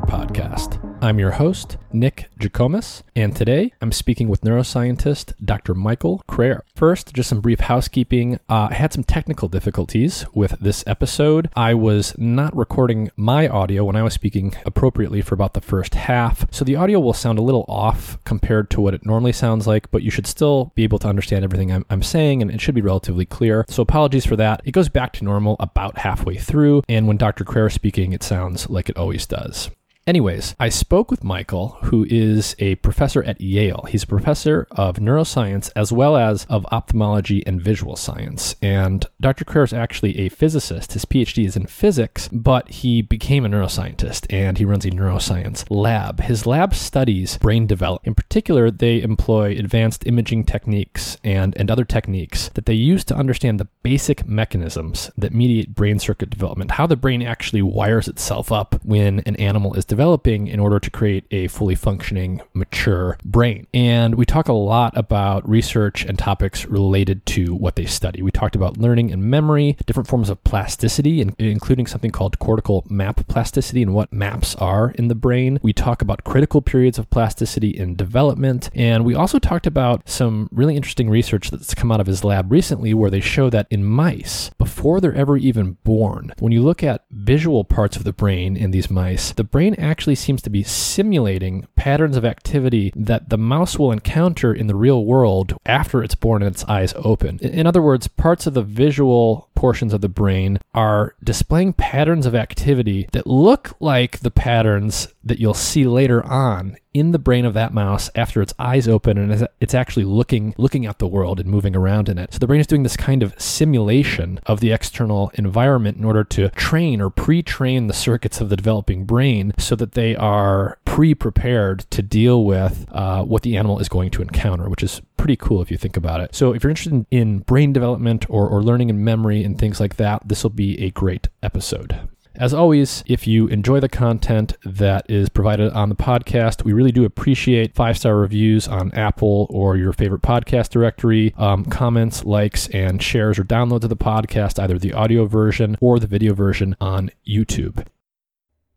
podcast. I'm your host, Nick Jikomes, and today I'm speaking with neuroscientist Dr. Michael Crair. First, just some brief housekeeping. Uh, I had some technical difficulties with this episode. I was not recording my audio when I was speaking appropriately for about the first half, so the audio will sound a little off compared to what it normally sounds like, but you should still be able to understand everything I'm, I'm saying, and it should be relatively clear. So apologies for that. It goes back to normal about halfway through, and when Dr. Crair is speaking, it sounds like it always does. Anyways, I spoke with Michael, who is a professor at Yale. He's a professor of neuroscience as well as of ophthalmology and visual science. And Dr. Crair is actually a physicist. His PhD is in physics, but he became a neuroscientist and he runs a neuroscience lab. His lab studies brain development. In particular, they employ advanced imaging techniques and, and other techniques that they use to understand the basic mechanisms that mediate brain circuit development, how the brain actually wires itself up when an animal is developing in order to create a fully functioning, mature brain. And we talk a lot about research and topics related to what they study. We talked about learning and memory, different forms of plasticity, including something called cortical map plasticity and what maps are in the brain. We talk about critical periods of plasticity in development. And we also talked about some really interesting research that's come out of his lab recently where they show that in mice, before they're ever even born, when you look at visual parts of the brain in these mice, the brain actually seems to be simulating patterns of activity that the mouse will encounter in the real world after it's born and its eyes open. In other words, parts of the visual portions of the brain are displaying patterns of activity that look like the patterns that you'll see later on in the brain of that mouse after its eyes open and it's actually looking looking at the world and moving around in it. So the brain is doing this kind of simulation of the external environment in order to train or pre-train the circuits of the developing brain so that they are pre-prepared to deal with uh, what the animal is going to encounter, which is pretty cool if you think about it. So if you're interested in brain development or, or learning and memory and things like that, this will be a great episode. As always, if you enjoy the content that is provided on the podcast, we really do appreciate five star reviews on Apple or your favorite podcast directory, um, comments, likes, and shares or downloads of the podcast, either the audio version or the video version on YouTube.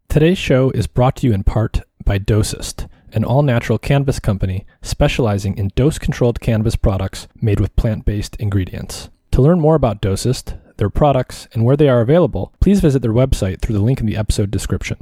Today's show is brought to you in part by Dosist, an all natural cannabis company specializing in dose controlled cannabis products made with plant based ingredients. To learn more about Dosist, their products, and where they are available, please visit their website through the link in the episode description.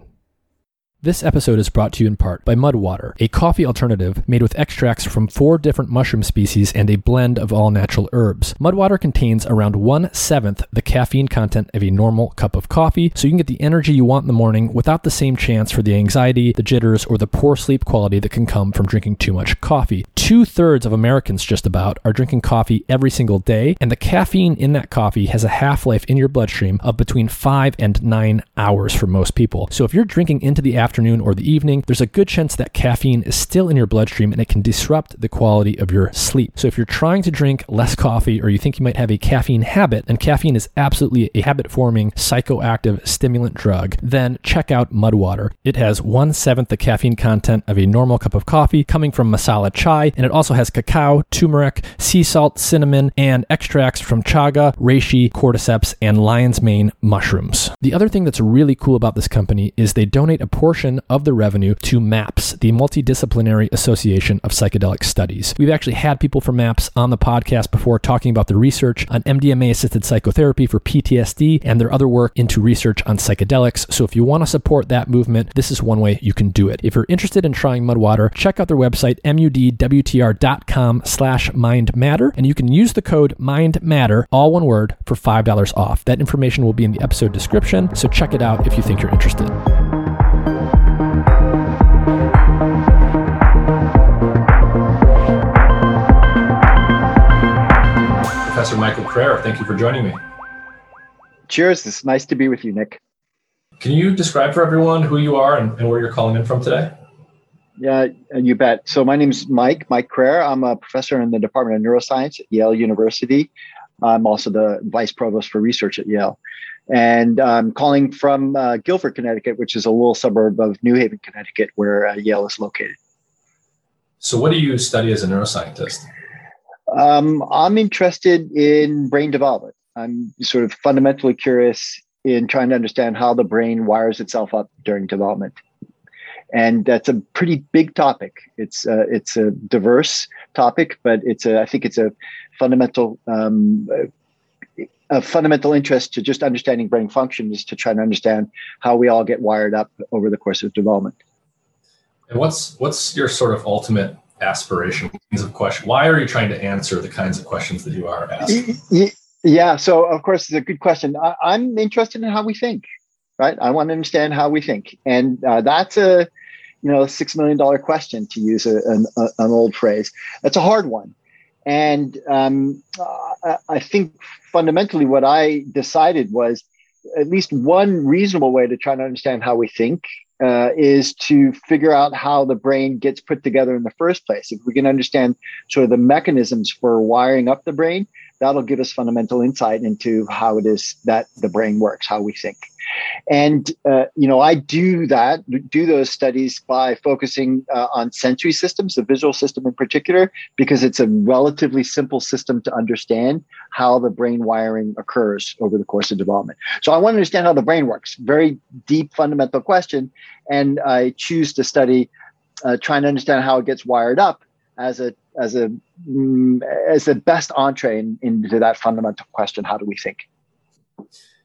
This episode is brought to you in part by Mudwater, a coffee alternative made with extracts from four different mushroom species and a blend of all natural herbs. Mudwater contains around one seventh the caffeine content of a normal cup of coffee, so you can get the energy you want in the morning without the same chance for the anxiety, the jitters, or the poor sleep quality that can come from drinking too much coffee. Two thirds of Americans, just about, are drinking coffee every single day, and the caffeine in that coffee has a half life in your bloodstream of between five and nine hours for most people. So if you're drinking into the afternoon, afternoon or the evening, there's a good chance that caffeine is still in your bloodstream and it can disrupt the quality of your sleep. So if you're trying to drink less coffee or you think you might have a caffeine habit, and caffeine is absolutely a habit forming psychoactive stimulant drug, then check out Mudwater. It has one seventh the caffeine content of a normal cup of coffee coming from masala chai, and it also has cacao, turmeric, sea salt, cinnamon, and extracts from chaga, reishi, cordyceps, and lion's mane mushrooms. The other thing that's really cool about this company is they donate a portion portion of the revenue to MAPS, the Multidisciplinary Association of Psychedelic Studies. We've actually had people from MAPS on the podcast before talking about the research on MDMA assisted psychotherapy for PTSD and their other work into research on psychedelics. So if you want to support that movement, this is one way you can do it. If you're interested in trying Mudwater, check out their website, mudwtr.com slash mindmatter, and you can use the code mindmatter, all one word, for $5 off. That information will be in the episode description, so check it out if you think you're interested. Professor Michael Crair. Thank you for joining me. Cheers. It's nice to be with you, Nick. Can you describe for everyone who you are and, and where you're calling in from today? Yeah, you bet. So my name is Mike, Mike Crair. I'm a professor in the Department of Neuroscience at Yale University. I'm also the vice provost for research at Yale. And I'm calling from uh, Guilford, Connecticut, which is a little suburb of New Haven, Connecticut, where uh, Yale is located. So, what do you study as a neuroscientist? Um, I'm interested in brain development. I'm sort of fundamentally curious in trying to understand how the brain wires itself up during development. And that's a pretty big topic. It's it's a diverse topic, but it's a I think it's a fundamental um, a fundamental interest to just understanding brain function is to try to understand how we all get wired up over the course of development. And what's what's your sort of ultimate aspiration kinds of question? Why are you trying to answer the kinds of questions that you are asking? Yeah, so of course it's a good question. I, am interested in how we think, right? I want to understand how we think, and uh, that's a you know six million dollar question to use a, an, a, an old phrase. That's a hard one, and um, uh, I think fundamentally what I decided was at least one reasonable way to try to understand how we think uh, is to figure out how the brain gets put together in the first place. If we can understand sort of the mechanisms for wiring up the brain, that'll give us fundamental insight into how it is that the brain works, how we think. And uh, you know, I do that, do those studies by focusing uh, on sensory systems, the visual system in particular, because it's a relatively simple system to understand how the brain wiring occurs over the course of development. So I want to understand how the brain works. Very deep, fundamental question, and I choose to study uh, trying to understand how it gets wired up as a as a mm, as the best entree in, into that fundamental question how do we think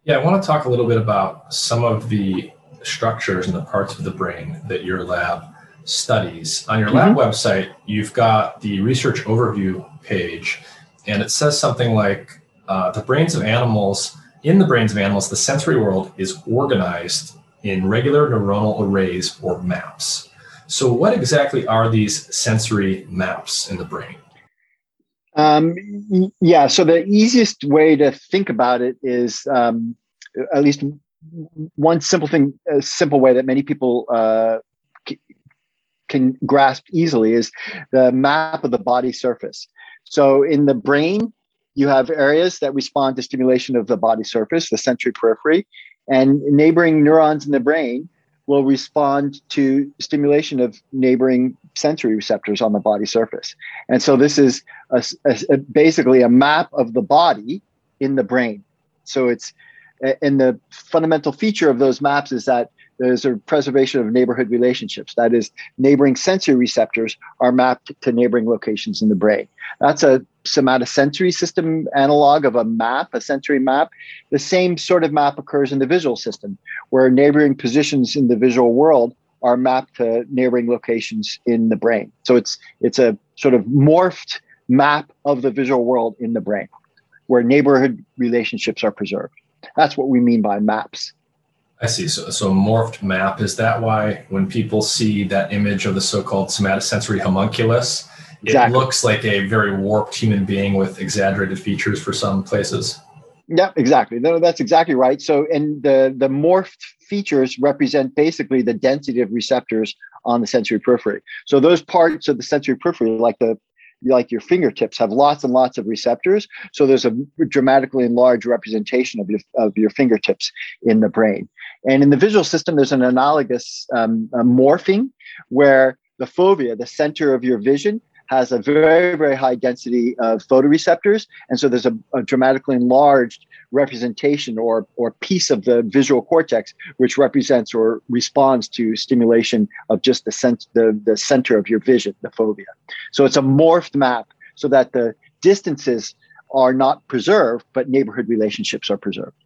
yeah i want to talk a little bit about some of the structures and the parts of the brain that your lab studies on your mm-hmm. lab website you've got the research overview page and it says something like uh, the brains of animals in the brains of animals the sensory world is organized in regular neuronal arrays or maps so, what exactly are these sensory maps in the brain? Um, yeah, so the easiest way to think about it is um, at least one simple thing, a simple way that many people uh, can grasp easily is the map of the body surface. So, in the brain, you have areas that respond to stimulation of the body surface, the sensory periphery, and neighboring neurons in the brain will respond to stimulation of neighboring sensory receptors on the body surface. And so this is a, a, a, basically a map of the body in the brain. So it's and the fundamental feature of those maps is that there's a preservation of neighborhood relationships. That is, neighboring sensory receptors are mapped to neighboring locations in the brain. That's a somatosensory system analog of a map, a sensory map. The same sort of map occurs in the visual system, where neighboring positions in the visual world are mapped to neighboring locations in the brain. So it's it's a sort of morphed map of the visual world in the brain, where neighborhood relationships are preserved. That's what we mean by maps. I see. So, so morphed map is that why when people see that image of the so-called somatosensory homunculus, exactly. it looks like a very warped human being with exaggerated features for some places. Yeah, exactly. No, that's exactly right. So, and the the morphed features represent basically the density of receptors on the sensory periphery. So, those parts of the sensory periphery, like the like your fingertips, have lots and lots of receptors. So, there's a dramatically enlarged representation of your of your fingertips in the brain. And in the visual system, there's an analogous um, morphing where the fovea, the center of your vision, has a very, very high density of photoreceptors. And so there's a, a, dramatically enlarged representation or, or piece of the visual cortex, which represents or responds to stimulation of just the, cent- the, the center of your vision, the fovea. So it's a morphed map so that the distances are not preserved, but neighborhood relationships are preserved.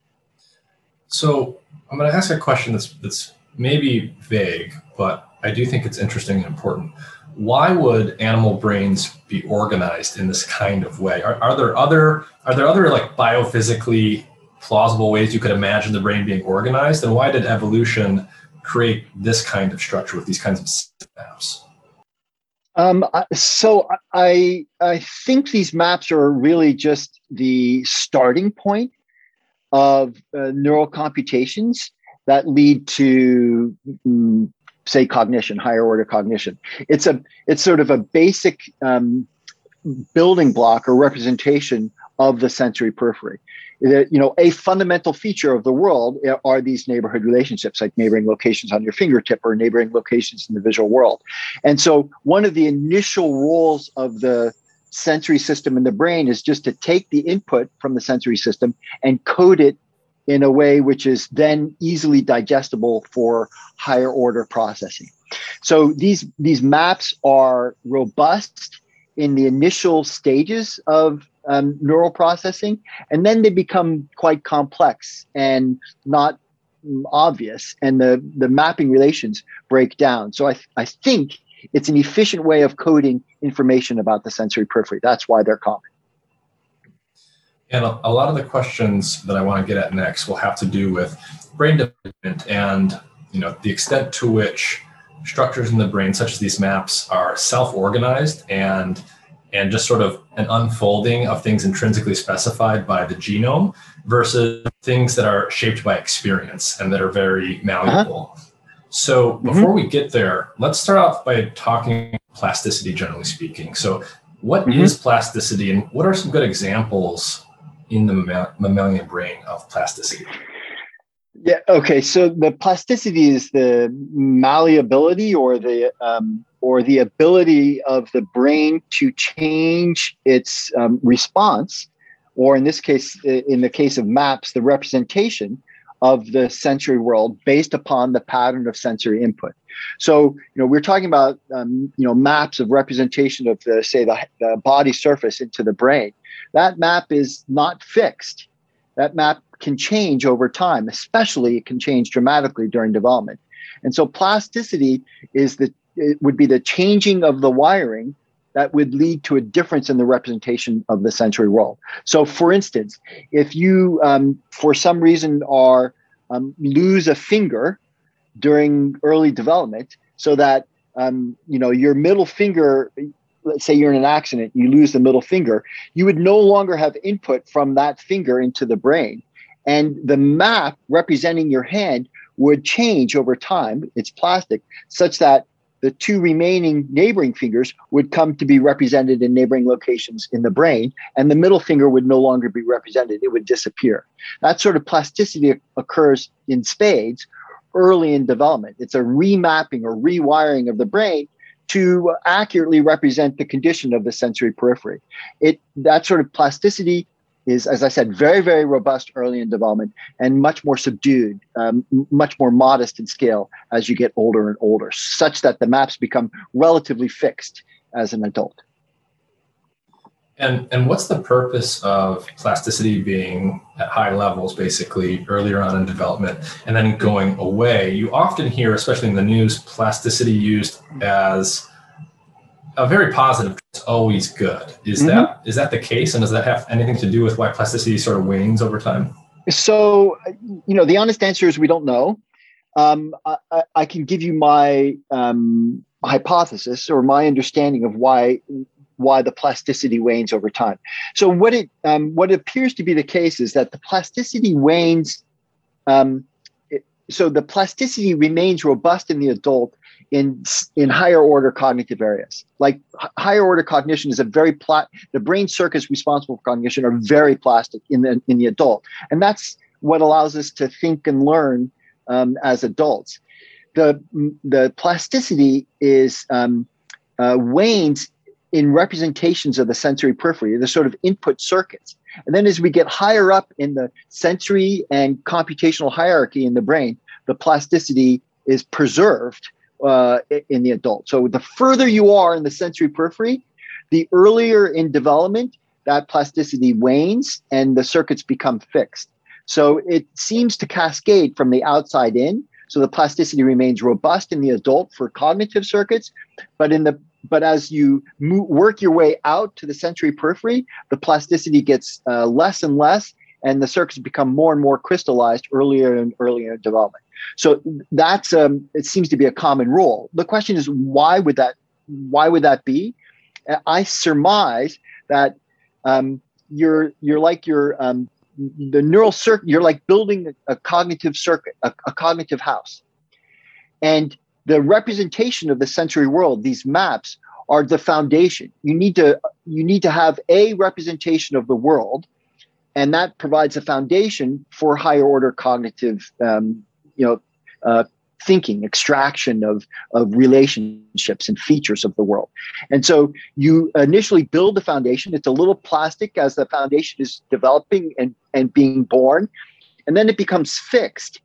So I'm going to ask a question that's, that's maybe vague, but I do think it's interesting and important why would animal brains be organized in this kind of way? Are, are there other are there other like biophysically plausible ways you could imagine the brain being organized? And why did evolution create this kind of structure with these kinds of maps? Um, so I I think these maps are really just the starting point of uh, neural computations that lead to um, say cognition, higher order cognition. It's a it's sort of a basic um, building block or representation of the sensory periphery. you know, a fundamental feature of the world are these neighborhood relationships, like neighboring locations on your fingertip or neighboring locations in the visual world. And so, one of the initial roles of the sensory system in the brain is just to take the input from the sensory system and code it in a way which is then easily digestible for higher order processing. So these these maps are robust in the initial stages of um, neural processing, and then they become quite complex and not obvious, and the the mapping relations break down. So I I think it's an efficient way of coding information about the sensory periphery. That's why they're common. And a, lot of the questions that I want to get at next will have to do with brain development and you know the extent to which structures in the brain, such as these maps, are self-organized and and just sort of an unfolding of things intrinsically specified by the genome versus things that are shaped by experience and that are very malleable. Uh-huh. So mm-hmm. before mm-hmm. we get there, let's start off by talking plasticity, generally speaking. So, what mm-hmm. is plasticity, and what are some good examples in the mammalian brain of plasticity? Yeah. Okay. So the plasticity is the malleability or the um, or the ability of the brain to change its um, response, or in this case, in the case of maps, the representation of the sensory world based upon the pattern of sensory input. So, you know, we're talking about, um, you know, maps of representation of the, say, the, the body surface into the brain. That map is not fixed. That map can change over time, especially it can change dramatically during development. And so plasticity is the it would be the changing of the wiring that would lead to a difference in the representation of the sensory world. So, for instance, if you, um, for some reason, are um, lose a finger during early development, so that um, you know your middle finger, let's say you're in an accident, you lose the middle finger, you would no longer have input from that finger into the brain, and the map representing your hand would change over time. It's plastic, such that the two remaining neighboring fingers would come to be represented in neighboring locations in the brain, and the middle finger would no longer be represented. It would disappear. That sort of plasticity occurs in spades early in development. It's a remapping or rewiring of the brain to accurately represent the condition of the sensory periphery. It that sort of plasticity is, as I said, very, very robust early in development and much more subdued, um, much more modest in scale as you get older and older, such that the maps become relatively fixed as an adult. And, and what's the purpose of plasticity being at high levels, basically earlier on in development, and then going away? You often hear, especially in the news, plasticity used as a very positive it's always good is mm-hmm. that is that the case and does that have anything to do with why plasticity sort of wanes over time so you know the honest answer is we don't know um, I, I, can give you my um, hypothesis or my understanding of why why the plasticity wanes over time. So what it um, what appears to be the case is that the plasticity wanes. Um, it, so the plasticity remains robust in the adult in in higher order cognitive areas. Like higher order cognition is a very plat. The brain circuits responsible for cognition are very plastic in the in the adult, and that's what allows us to think and learn um, as adults. The the plasticity is um, uh, wanes in representations of the sensory periphery, the sort of input circuits. And then as we get higher up in the sensory and computational hierarchy in the brain, the plasticity is preserved uh, in the adult. So the further you are in the sensory periphery, the earlier in development that plasticity wanes and the circuits become fixed. So it seems to cascade from the outside in. So the plasticity remains robust in the adult for cognitive circuits, but in the but as you move, work your way out to the sensory periphery, the plasticity gets uh, less and less, and the circuits become more and more crystallized earlier and earlier in development. So that's um, it seems to be a common rule. The question is why would that why would that be? I surmise that um, you're you're like your um, the neural circuit. You're like building a cognitive circuit, a, a cognitive house, and the representation of the sensory world, these maps, are the foundation. You need to you need to have a representation of the world, and that provides a foundation for higher order cognitive um, you know uh, thinking extraction of of relationships and features of the world and so you initially build the foundation it's a little plastic as the foundation is developing and and being born and then it becomes fixed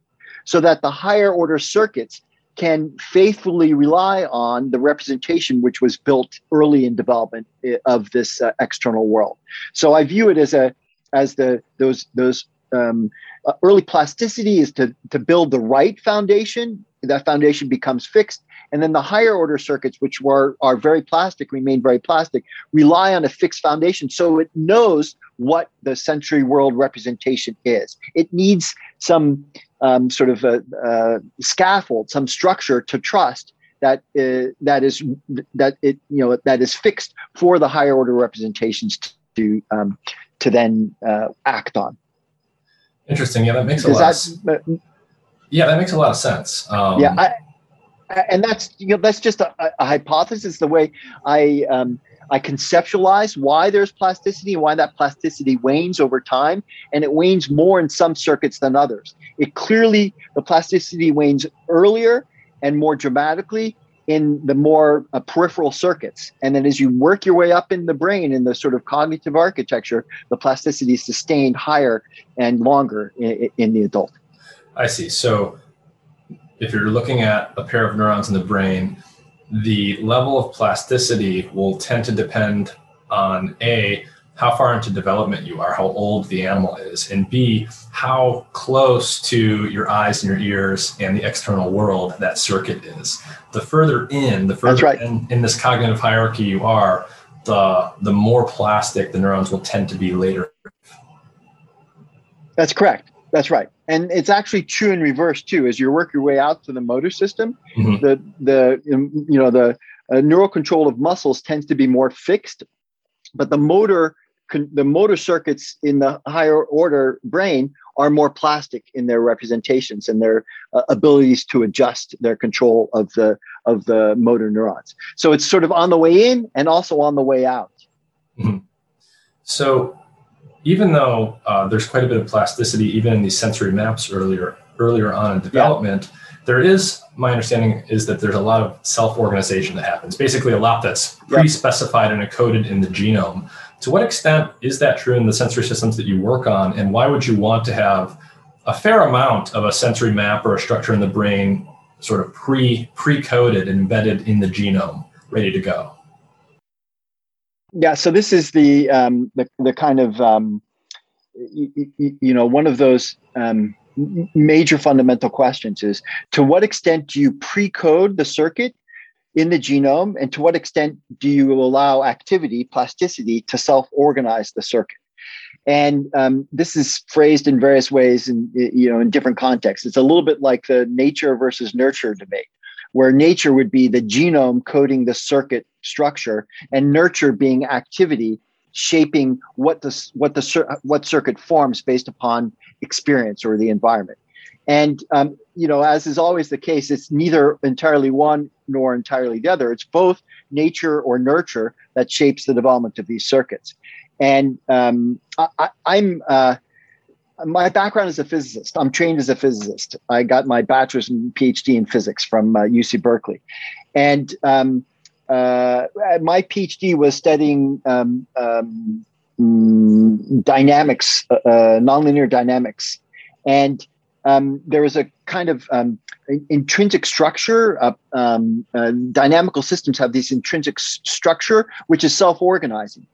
so that the higher order circuits can faithfully rely on the representation which was built early in development eh, of this uh, external world. So I view it as a as the those those um, uh, early plasticity is to to build the right foundation. That foundation becomes fixed, and then the higher order circuits, which were are very plastic, remain very plastic, rely on a fixed foundation. So it knows what the sensory world representation is. It needs some um, sort of a, a, scaffold, some structure to trust that uh, that is that it you know that is fixed for the higher order representations to um, to then uh, act on. Interesting. Yeah, that makes a lot. That, of, yeah, that makes a lot of sense. Um, yeah, I, and that's you know that's just a, a hypothesis. The way I um, I conceptualize why there's plasticity and why that plasticity wanes over time, and it wanes more in some circuits than others. It clearly the plasticity wanes earlier and more dramatically in the more uh, peripheral circuits. And then as you work your way up in the brain in the sort of cognitive architecture, the plasticity is sustained higher and longer in, in the adult. I see. So if you're looking at a pair of neurons in the brain, the level of plasticity will tend to depend on A, how far into development you are, how old the animal is, and B, how close to your eyes and your ears and the external world that circuit is. The further in, the further right. in, in this cognitive hierarchy you are, the the more plastic the neurons will tend to be later. That's correct. That's right, and it's actually true in reverse too. As you work your way out to the motor system, mm-hmm. the the you know the uh, neural control of muscles tends to be more fixed, but the motor the motor circuits in the higher order brain are more plastic in their representations and their uh, abilities to adjust their control of the of the motor neurons. So it's sort of on the way in and also on the way out. Mm-hmm. So even though uh, there's quite a bit of plasticity even in these sensory maps earlier earlier on in development yeah. there is my understanding is that there's a lot of self-organization that happens basically a lot that's pre-specified and encoded in the genome to what extent is that true in the sensory systems that you work on and why would you want to have a fair amount of a sensory map or a structure in the brain sort of pre pre-coded and embedded in the genome ready to go? Yeah so this is the um, the, the kind of um, you, you, know one of those um, major fundamental questions is to what extent do you pre-code the circuit in the genome and to what extent do you allow activity plasticity to self-organize the circuit? And um, this is phrased in various ways in you know in different contexts. It's a little bit like the nature versus nurture debate where nature would be the genome coding the circuit structure and nurture being activity shaping what the what the what circuit forms based upon experience or the environment. And um, you know as is always the case it's neither entirely one nor entirely the other it's both nature or nurture that shapes the development of these circuits and um, I, am uh, my background is a physicist. I'm trained as a physicist. I got my bachelor's and PhD in physics from uh, UC Berkeley, and um, uh, my PhD was studying um, um, mm, dynamics, uh, uh, nonlinear dynamics, and um, there was a kind of um, intrinsic structure. Um, uh, dynamical systems have this intrinsic s- structure which is self-organizing,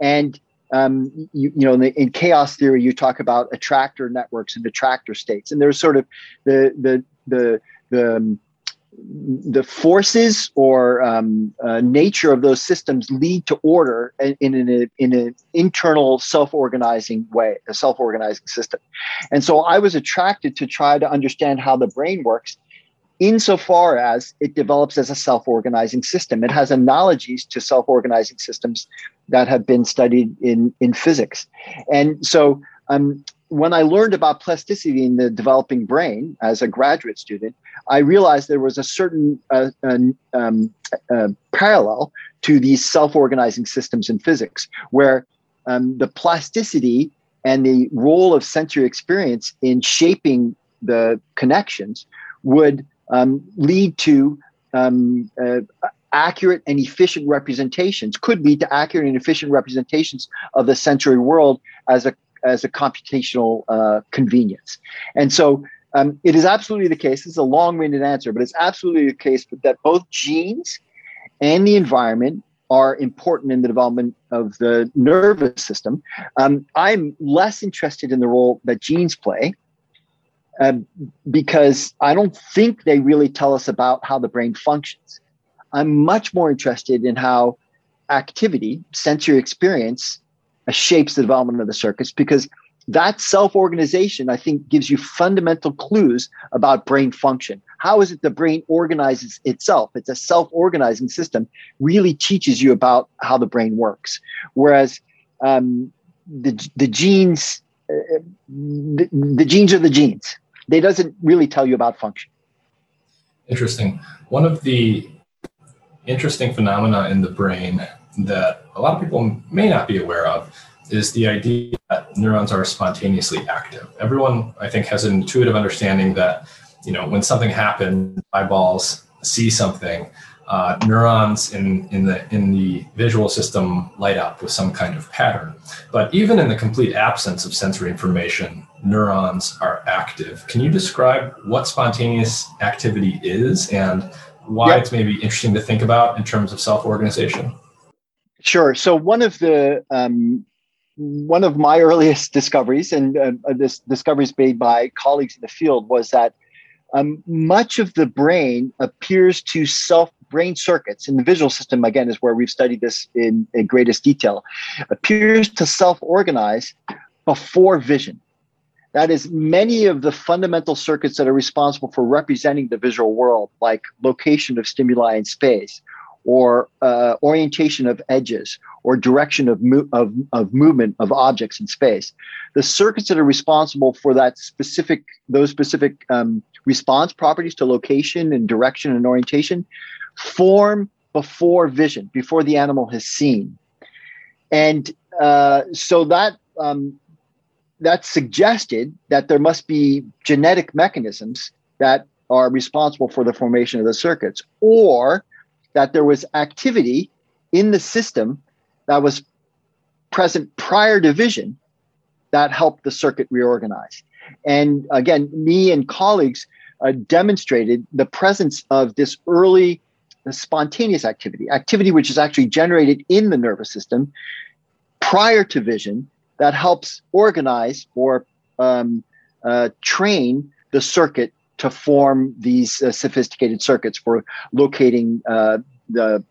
and um, you, you know, in, the, in, chaos theory, you talk about attractor networks and attractor states, and there's sort of the the the the um, the forces or um, uh, nature of those systems lead to order in, in, a, in an internal self-organizing way, a self-organizing system. And so I was attracted to try to understand how the brain works insofar as it develops as a self-organizing system. It has analogies to self-organizing systems that have been studied in, in physics. And so um, when I learned about plasticity in the developing brain as a graduate student, I realized there was a certain uh, um, uh, parallel to these self-organizing systems in physics, where um, the plasticity and the role of sensory experience in shaping the connections would um, lead to um, uh, accurate and efficient representations, could lead to accurate and efficient representations of the sensory world as a as a computational uh, convenience. And so um, it is absolutely the case. This is a long-winded answer, but it's absolutely the case that both genes and the environment are important in the development of the nervous system. Um, I'm less interested in the role that genes play uh, because I don't think they really tell us about how the brain functions. I'm much more interested in how activity, sensory experience, uh, shapes the development of the circuits because that self-organization i think gives you fundamental clues about brain function. How is it the brain organizes itself? It's a self-organizing system really teaches you about how the brain works. Whereas um, the, the genes uh, the, the genes are the genes. They doesn't really tell you about function. Interesting. One of the interesting phenomena in the brain that a lot of people may not be aware of is the idea neurons are spontaneously active. Everyone, I think, has an intuitive understanding that, you know, when something happens, eyeballs see something, uh, neurons in, in the in the visual system light up with some kind of pattern. But even in the complete absence of sensory information, neurons are active. Can you describe what spontaneous activity is and why yep. it's maybe interesting to think about in terms of self-organization? Sure. So one of the um, one of my earliest discoveries, and uh, uh, this discoveries made by colleagues in the field, was that um, much of the brain appears to self brain circuits in the visual system again is where we've studied this in, in greatest detail appears to self-organize before vision. That is many of the fundamental circuits that are responsible for representing the visual world like location of stimuli in space or uh, orientation of edges or direction of, mo- of, of movement of objects in space. The circuits that are responsible for that specific, those specific um, response properties to location and direction and orientation form before vision, before the animal has seen. And uh, so that um, that suggested that there must be genetic mechanisms that are responsible for the formation of the circuits, or that there was activity in the system that was present prior to vision that helped the circuit reorganize. And again, me and colleagues uh, demonstrated the presence of this early uh, spontaneous activity, activity which is actually generated in the nervous system prior to vision that helps organize or um, uh, train the circuit to form these uh, sophisticated circuits for locating uh, the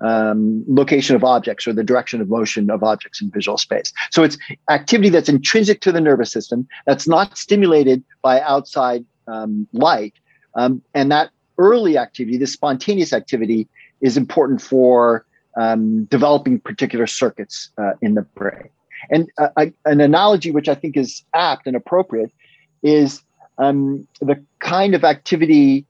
um, location of objects or the direction of motion of objects in visual space. So it's activity that's intrinsic to the nervous system that's not stimulated by outside um, light. Um, and that early activity, this spontaneous activity, is important for um, developing particular circuits uh, in the brain. And uh, I, an analogy which I think is apt and appropriate is um, the kind of activity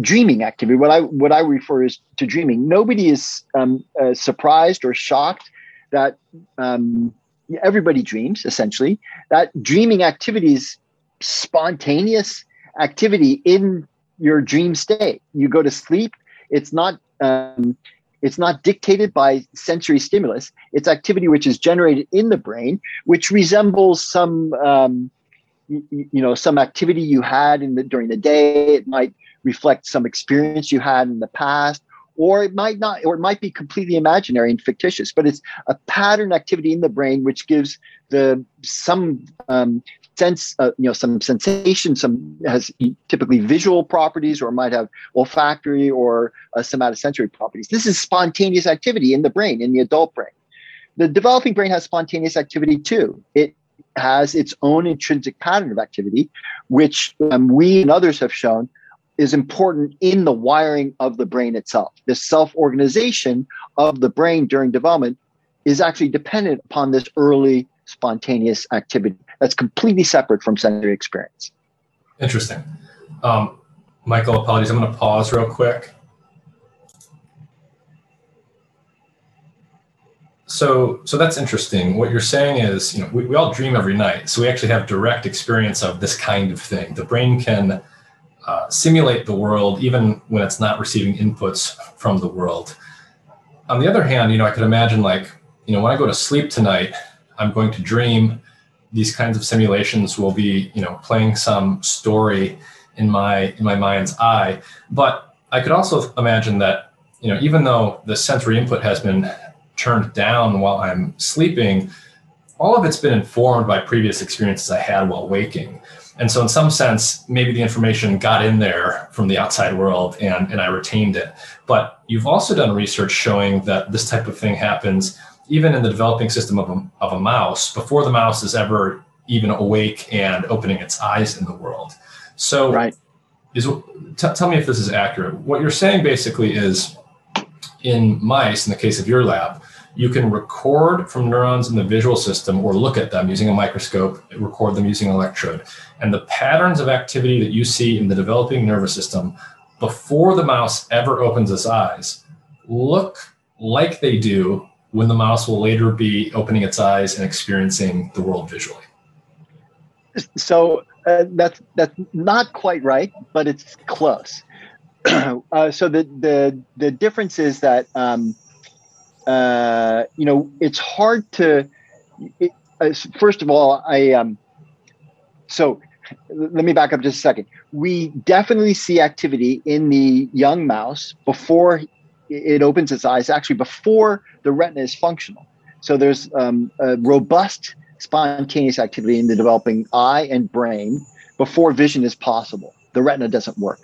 dreaming activity. What I what I refer is to dreaming. Nobody is um, uh, surprised or shocked that um, everybody dreams. Essentially, that dreaming activity is spontaneous activity in your dream state. You go to sleep. It's not. Um, it's not dictated by sensory stimulus. It's activity which is generated in the brain, which resembles some, um, you, know, some activity you had in the during the day. It might reflect some experience you had in the past or it might not or it might be completely imaginary and fictitious but it's a pattern activity in the brain which gives the some um, sense uh, you know some sensation some has typically visual properties or might have olfactory or uh, somatosensory properties. This is spontaneous activity in the brain in the adult brain. The developing brain has spontaneous activity too. It has its own intrinsic pattern of activity which um, we and others have shown is important in the wiring of the brain itself. The self organization of the brain during development is actually dependent upon this early spontaneous activity that's completely separate from sensory experience. Interesting. Um, Michael, apologies. I'm going to pause real quick. So, so that's interesting. What you're saying is, you know, we, we all dream every night. So we actually have direct experience of this kind of thing. The brain can uh, simulate the world even when it's not receiving inputs from the world. On the other hand, you know, I could imagine like, you know, when I go to sleep tonight, I'm going to dream these kinds of simulations will be, you know, playing some story in my in my mind's eye. But I could also imagine that, you know, even though the sensory input has been turned down while I'm sleeping, all of it's been informed by previous experiences I had while waking. And so, in some sense, maybe the information got in there from the outside world and, and I retained it. But you've also done research showing that this type of thing happens even in the developing system of a, of a mouse before the mouse is ever even awake and opening its eyes in the world. So, right. is t- tell me if this is accurate. What you're saying basically is in mice, in the case of your lab, you can record from neurons in the visual system or look at them using a microscope, record them using an electrode. And the patterns of activity that you see in the developing nervous system before the mouse ever opens its eyes look like they do when the mouse will later be opening its eyes and experiencing the world visually. So uh, that's that's not quite right, but it's close. uh, so the the the difference is that um, uh, you know, it's hard to. It, uh, first of all, I um, so let me back up just a second. We definitely see activity in the young mouse before it opens its eyes, actually before the retina is functional. So there's um, a robust spontaneous activity in the developing eye and brain before vision is possible. The retina doesn't work.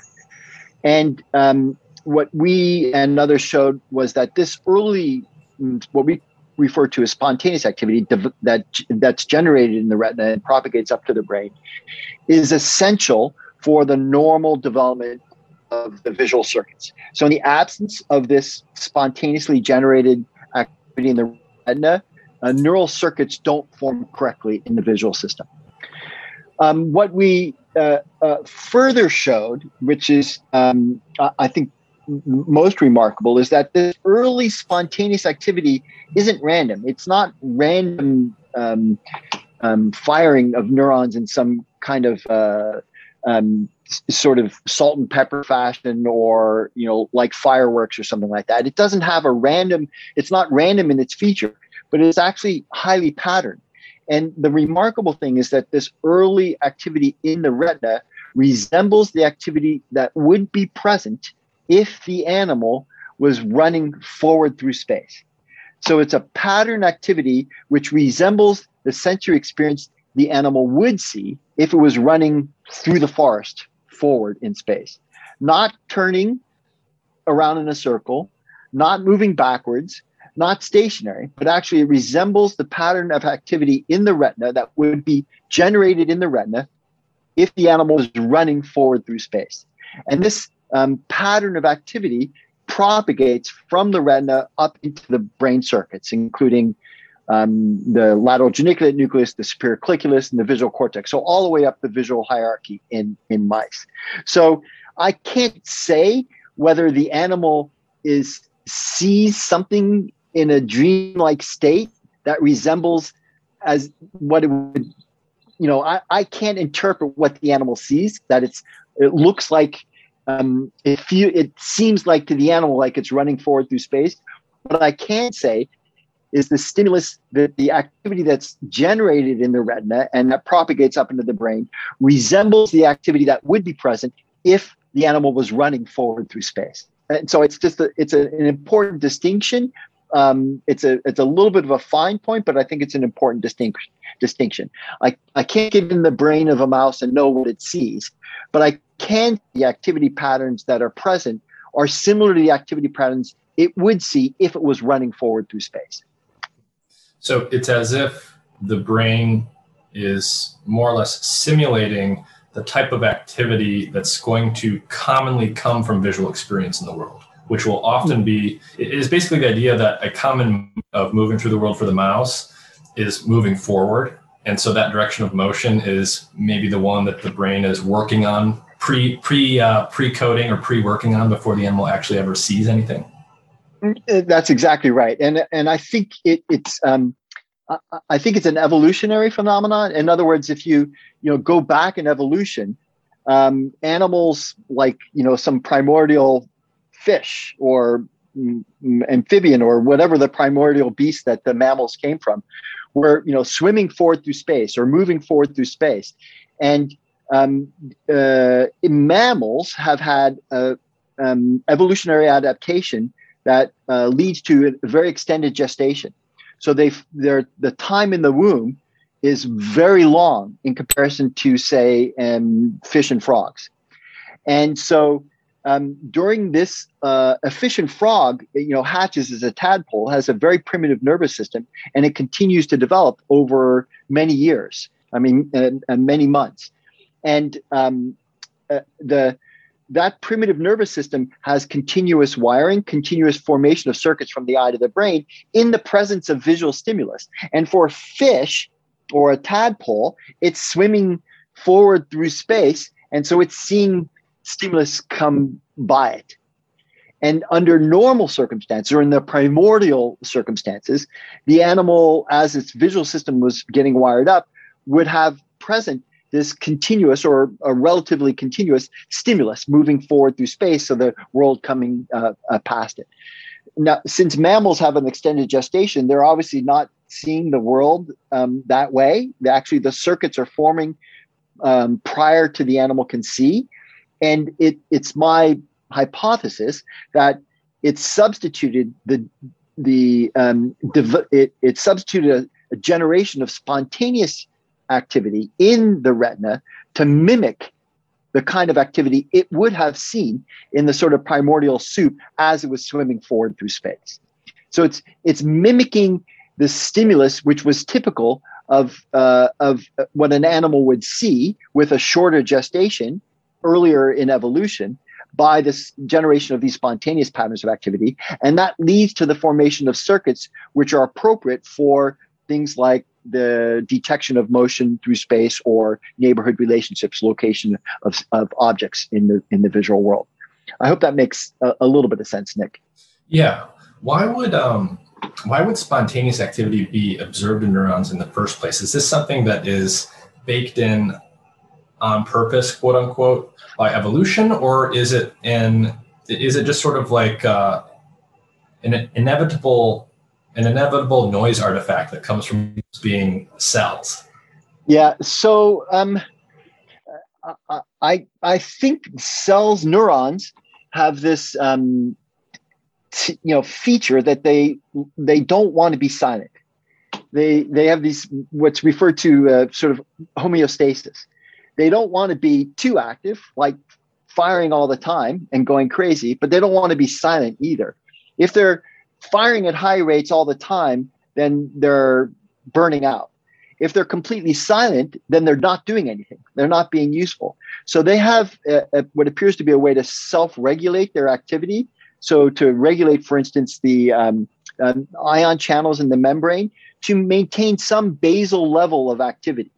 And um, what we and others showed was that this early what we refer to as spontaneous activity that that's generated in the retina and propagates up to the brain is essential for the normal development of the visual circuits. So in the absence of this spontaneously generated activity in the retina, uh, neural circuits don't form correctly in the visual system. Um, what we uh, uh, further showed, which is, um, I think, most remarkable is that this early spontaneous activity isn't random. It's not random um, um, firing of neurons in some kind of uh, um, sort of salt and pepper fashion or you know like fireworks or something like that. It doesn't have a random. It's not random in its feature, but it's actually highly patterned. And the remarkable thing is that this early activity in the retina resembles the activity that would be present if the animal was running forward through space. So it's a pattern activity which resembles the sensory experience the animal would see if it was running through the forest forward in space, not turning around in a circle, not moving backwards, not stationary, but actually it resembles the pattern of activity in the retina that would be generated in the retina if the animal is running forward through space. And this um, pattern of activity propagates from the retina up into the brain circuits, including um, the lateral geniculate nucleus, the superior colliculus, and the visual cortex. So all the way up the visual hierarchy in in mice. So I can't say whether the animal is sees something in a dream-like state that resembles as what it would you know I, I can't interpret what the animal sees that it's it looks like um, it feel it seems like to the animal like it's running forward through space. What I can say is the stimulus that the activity that's generated in the retina and that propagates up into the brain resembles the activity that would be present if the animal was running forward through space. And so it's just a, it's a, an important distinction. Um, it's a it's a little bit of a fine point, but I think it's an important distinction. Distinction. I, I can't get in the brain of a mouse and know what it sees, but I can the activity patterns that are present are similar to the activity patterns it would see if it was running forward through space. So it's as if the brain is more or less simulating the type of activity that's going to commonly come from visual experience in the world, which will often be, it is basically the idea that a common of moving through the world for the mouse is moving forward. And so that direction of motion is maybe the one that the brain is working on pre pre uh, pre coding or pre working on before the animal actually ever sees anything. Mm, that's exactly right, and and I think it, it's um, I think it's an evolutionary phenomenon. In other words, if you you know go back in evolution, um, animals like you know some primordial fish or amphibian or whatever the primordial beast that the mammals came from. We're you know swimming forward through space or moving forward through space, and um, uh, mammals have had a um, evolutionary adaptation that uh, leads to a very extended gestation. So they the time in the womb is very long in comparison to say um, fish and frogs, and so um, during this uh, efficient frog, you know, hatches as a tadpole, has a very primitive nervous system, and it continues to develop over many years. I mean, and, and many months, and um, uh, the that primitive nervous system has continuous wiring, continuous formation of circuits from the eye to the brain in the presence of visual stimulus. And for a fish or a tadpole, it's swimming forward through space, and so it's seeing stimulus come by it. And under normal circumstances, or in the primordial circumstances, the animal, as its visual system was getting wired up, would have present this continuous or a relatively continuous stimulus moving forward through space, so the world coming uh, uh, past it. Now, since mammals have an extended gestation, they're obviously not seeing the world um, that way. Actually, the circuits are forming um, prior to the animal can see. And it, it's my hypothesis that it substituted the the um, div- it, it substituted a, a generation of spontaneous activity in the retina to mimic the kind of activity it would have seen in the sort of primordial soup as it was swimming forward through space. So it's it's mimicking the stimulus which was typical of uh, of what an animal would see with a shorter gestation earlier in evolution by this generation of these spontaneous patterns of activity. And that leads to the formation of circuits which are appropriate for things like the detection of motion through space or neighborhood relationships, location of, of objects in the in the visual world. I hope that makes a, a little bit of sense, Nick. Yeah. Why would um why would spontaneous activity be observed in neurons in the first place? Is this something that is baked in on purpose, quote unquote, by evolution, or is it an is it just sort of like uh, an inevitable an inevitable noise artifact that comes from being cells? Yeah. So um, I I think cells neurons have this um, t- you know feature that they they don't want to be silent. They they have these what's referred to uh, sort of homeostasis they don't want to be too active, like firing all the time and going crazy, but they don't want to be silent either. If they're firing at high rates all the time, then they're burning out. If they're completely silent, then they're not doing anything. They're not being useful. So they have a, a, what appears to be a way to self regulate their activity. So, to regulate, for instance, the um, um, ion channels in the membrane to maintain some basal level of activity.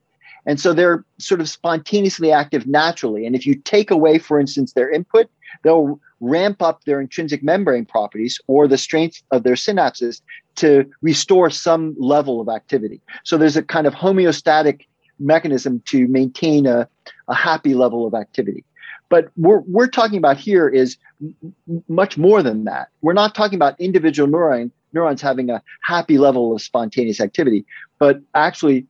And so they're sort of spontaneously active naturally. And if you take away, for instance, their input, they'll ramp up their intrinsic membrane properties or the strength of their synapses to restore some level of activity. So there's a kind of homeostatic mechanism to maintain a, a happy level of activity. But we're, we're talking about here is much more than that. We're not talking about individual neuron, neurons having a happy level of spontaneous activity, but actually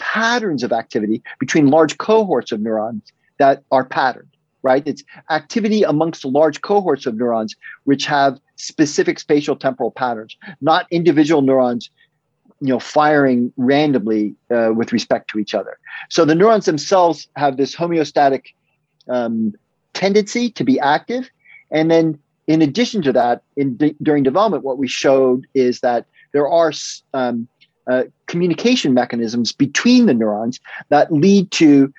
patterns of activity between large cohorts of neurons that are patterned, right? It's activity amongst large cohorts of neurons which have specific spatial temporal patterns, not individual neurons you know firing randomly uh, with respect to each other so the neurons themselves have this homeostatic um, tendency to be active and then in addition to that in during development what we showed is that there are um, uh, communication mechanisms between the neurons that lead to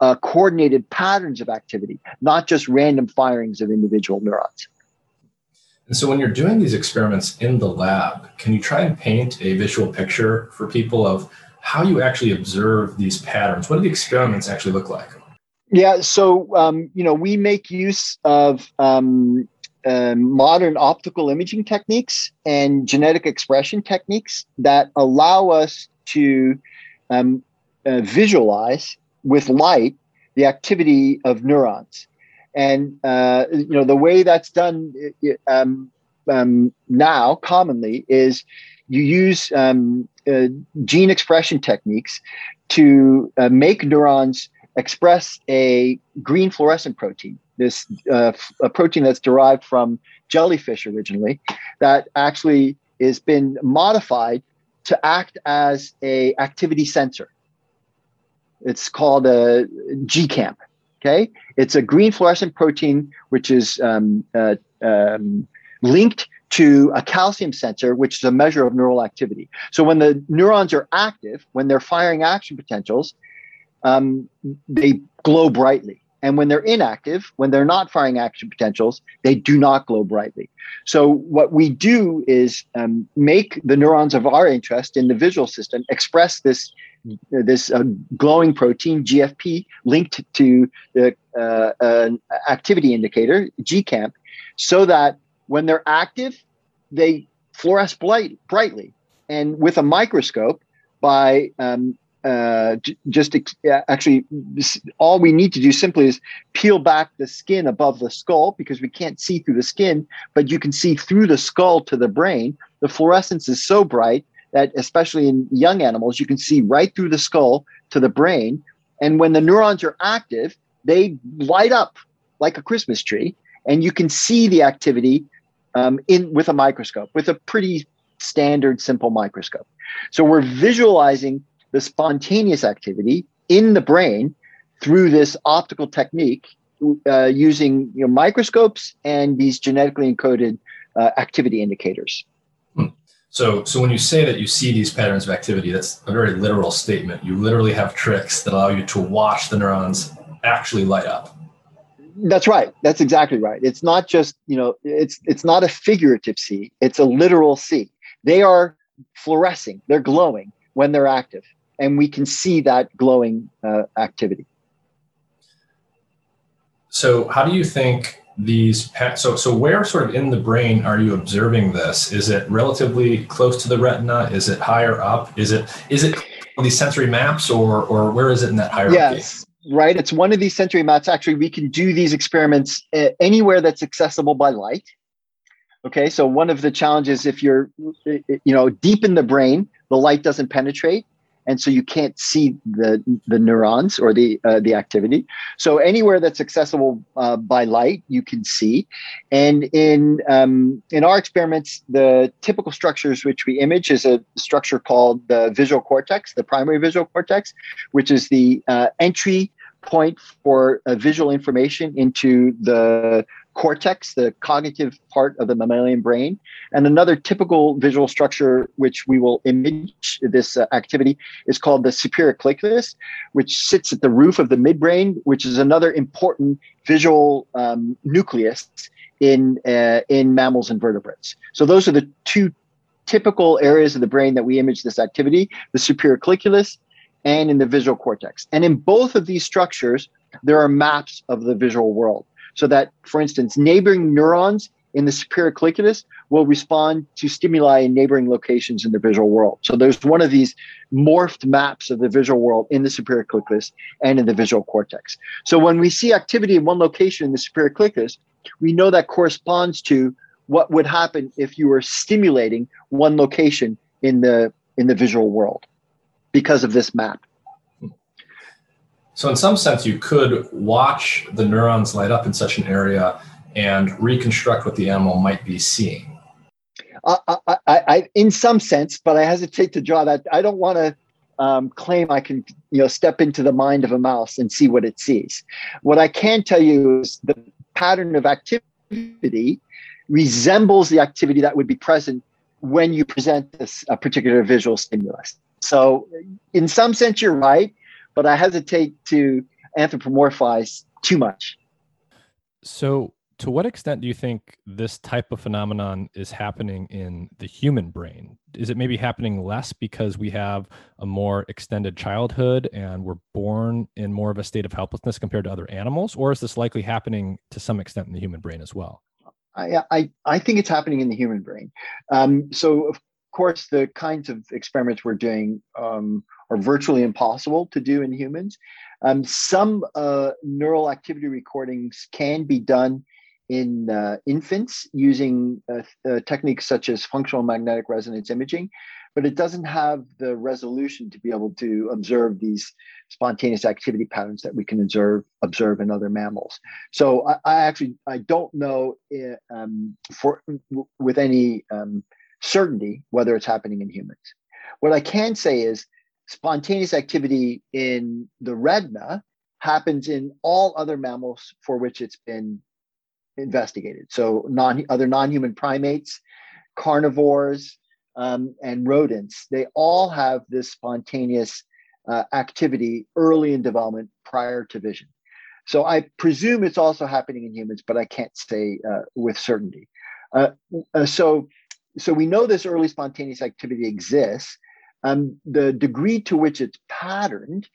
uh, coordinated patterns of activity, not just random firings of individual neurons. And so, when you're doing these experiments in the lab, can you try and paint a visual picture for people of how you actually observe these patterns? What do the experiments actually look like? Yeah, so um, you know, we make use of um, um, modern optical imaging techniques and genetic expression techniques that allow us to um, uh, visualize with light the activity of neurons. And uh, you know the way that's done um, um, now commonly is you use um, uh, gene expression techniques to uh, make neurons express a green fluorescent protein, this uh, a protein that's derived from jellyfish originally, that actually has been modified to act as a activity sensor. It's called a GCAMP. Okay, it's a green fluorescent protein which is um, uh, um, linked to a calcium sensor, which is a measure of neural activity. So when the neurons are active, when they're firing action potentials, um, they glow brightly. And when they're inactive, when they're not firing action potentials, they do not glow brightly. So what we do is um, make the neurons of our interest in the visual system express this this uh, glowing protein GFP linked to the uh, an activity indicator GCAMP, so that when they're active, they fluoresce bright, brightly. And with a microscope, by um, uh, just actually, all we need to do simply is peel back the skin above the skull because we can't see through the skin, but you can see through the skull to the brain. The fluorescence is so bright that, especially in young animals, you can see right through the skull to the brain. And when the neurons are active, they light up like a Christmas tree, and you can see the activity um, in with a microscope, with a pretty standard, simple microscope. So we're visualizing the spontaneous activity in the brain through this optical technique uh, using you know, microscopes and these genetically encoded uh, activity indicators. Hmm. So, so when you say that you see these patterns of activity, that's a very literal statement. You literally have tricks that allow you to watch the neurons actually light up. That's right. That's exactly right. It's not just, you know, it's it's not a figurative see, it's a literal see. They are fluorescing, they're glowing when they're active, and we can see that glowing uh, activity. So, how do you think these so so where sort of in the brain are you observing this? Is it relatively close to the retina? Is it higher up? Is it is it these sensory maps or or where is it in that hierarchy? Yes right? It's one of these sensory maps. Actually, we can do these experiments uh, anywhere that's accessible by light. Okay, so one of the challenges if you're, you know, deep in the brain, the light doesn't penetrate, and so you can't see the the neurons or the uh, the activity. So anywhere that's accessible uh, by light, you can see. And in um, in our experiments, the typical structures which we image is a structure called the visual cortex, the primary visual cortex, which is the uh, entry point for uh, visual information into the cortex, the cognitive part of the mammalian brain. And another typical visual structure, which we will image this uh, activity, is called the superior colliculus, which sits at the roof of the midbrain, which is another important visual um, nucleus in uh, in mammals and vertebrates. So those are the two typical areas of the brain that we image this activity: the superior colliculus and in the visual cortex. And in both of these structures, there are maps of the visual world. So that, for instance, neighboring neurons in the superior colliculus will respond to stimuli in neighboring locations in the visual world. So there's one of these morphed maps of the visual world in the superior colliculus and in the visual cortex. So when we see activity in one location in the superior colliculus, we know that corresponds to what would happen if you were stimulating one location in the in the visual world because of this map. So, in some sense, you could watch the neurons light up in such an area and reconstruct what the animal might be seeing. I, I, in some sense, but I hesitate to draw that. I don't want to um, claim I can, you know, step into the mind of a mouse and see what it sees. What I can tell you is the pattern of activity resembles the activity that would be present when you present this particular visual stimulus. So, in some sense, you're right, but I hesitate to anthropomorphize too much. So, to what extent do you think this type of phenomenon is happening in the human brain? Is it maybe happening less because we have a more extended childhood and we're born in more of a state of helplessness compared to other animals? Or is this likely happening to some extent in the human brain as well? I, I, I think it's happening in the human brain. Um, so, of course, the kinds of experiments we're doing um, are virtually impossible to do in humans. Um, some uh, neural activity recordings can be done in uh, infants using uh, uh, techniques such as functional magnetic resonance imaging, but it doesn't have the resolution to be able to observe these spontaneous activity patterns that we can observe observe in other mammals. So I, I actually I don't know eh, um, for with any um, certainty whether it's happening in humans. What I can say is spontaneous activity in the retina happens in all other mammals for which it's been investigated. So non other non-human primates, carnivores, um, and rodents, they all have this spontaneous uh, activity early in development prior to vision. So I presume it's also happening in humans, but I can't say uh, with certainty. Uh, uh so, so we know this early spontaneous activity exists. Um, the degree to which it's patterned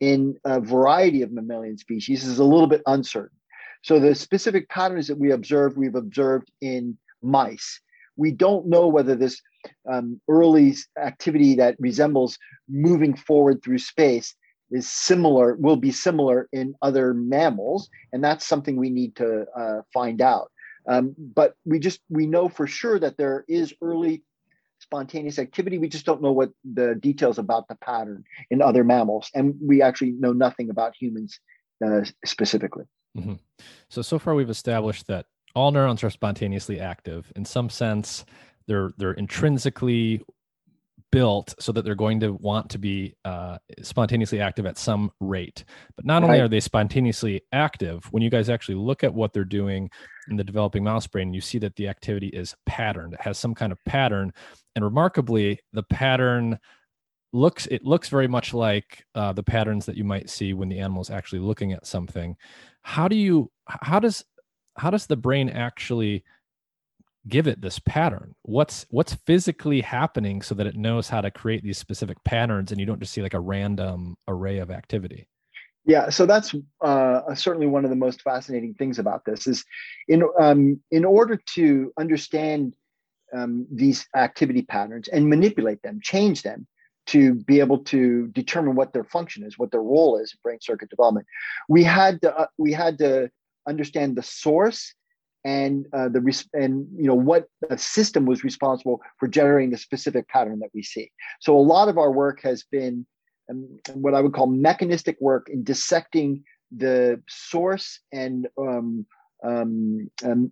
in a variety of mammalian species is a little bit uncertain. So the specific patterns that we observed, we've observed in mice. We don't know whether this um, early activity that resembles moving forward through space is similar, will be similar in other mammals, and that's something we need to uh, find out. Um, but we just we know for sure that there is early spontaneous activity. We just don't know what the details about the pattern in other mammals, and we actually know nothing about humans uh, specifically. Mm-hmm. So so far we've established that all neurons are spontaneously active. In some sense, they're they're intrinsically built so that they're going to want to be uh, spontaneously active at some rate. But not only are they spontaneously active, when you guys actually look at what they're doing in the developing mouse brain, you see that the activity is patterned. It has some kind of pattern, and remarkably, the pattern looks it looks very much like uh, the patterns that you might see when the animal is actually looking at something. How do you how does how does the brain actually give it this pattern? What's what's physically happening so that it knows how to create these specific patterns and you don't just see like a random array of activity? Yeah so that's uh, certainly one of the most fascinating things about this is in um, in order to understand um, these activity patterns and manipulate them change them to be able to determine what their function is, what their role is in brain circuit development. We had to, uh, we had to understand the source and uh, the res- and you know what the system was responsible for generating the specific pattern that we see. So a lot of our work has been um, what I would call mechanistic work in dissecting the source and um, um, um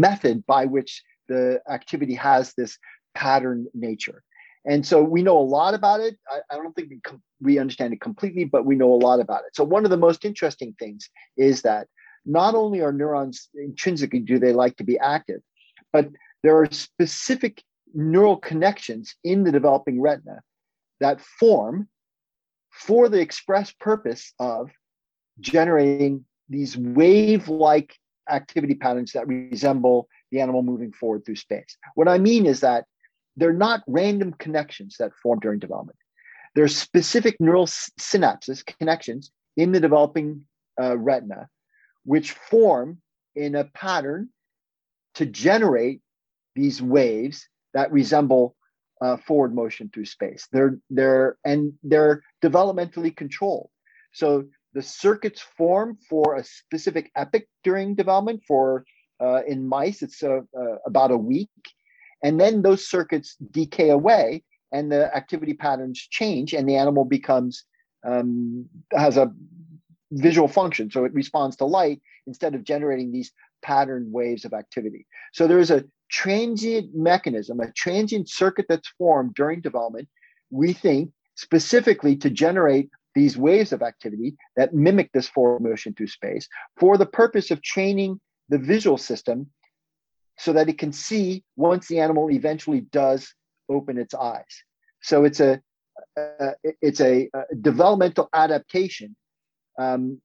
method by which the activity has this pattern nature. And so we know a lot about it. I, I don't think we, com- we understand it completely, but we know a lot about it. So one of the most interesting things is that not only are neurons intrinsically do they like to be active, but there are specific neural connections in the developing retina that form for the express purpose of generating these wave-like activity patterns that resemble the animal moving forward through space. What I mean is that they're not random connections that form during development. There's specific neural synapses, connections in the developing uh, retina, which form in a pattern to generate these waves that resemble uh, forward motion through space. They're they're and they're developmentally controlled. So the circuits form for a specific epoch during development. For uh, in mice, it's uh, uh about a week, and then those circuits decay away and the activity patterns change and the animal becomes um, has a visual function. So it responds to light instead of generating these patterned waves of activity. So there's a transient mechanism a transient circuit that's formed during development we think specifically to generate these waves of activity that mimic this forward motion through space for the purpose of training the visual system so that it can see once the animal eventually does open its eyes. So it's a uh, it's a, a, developmental adaptation um,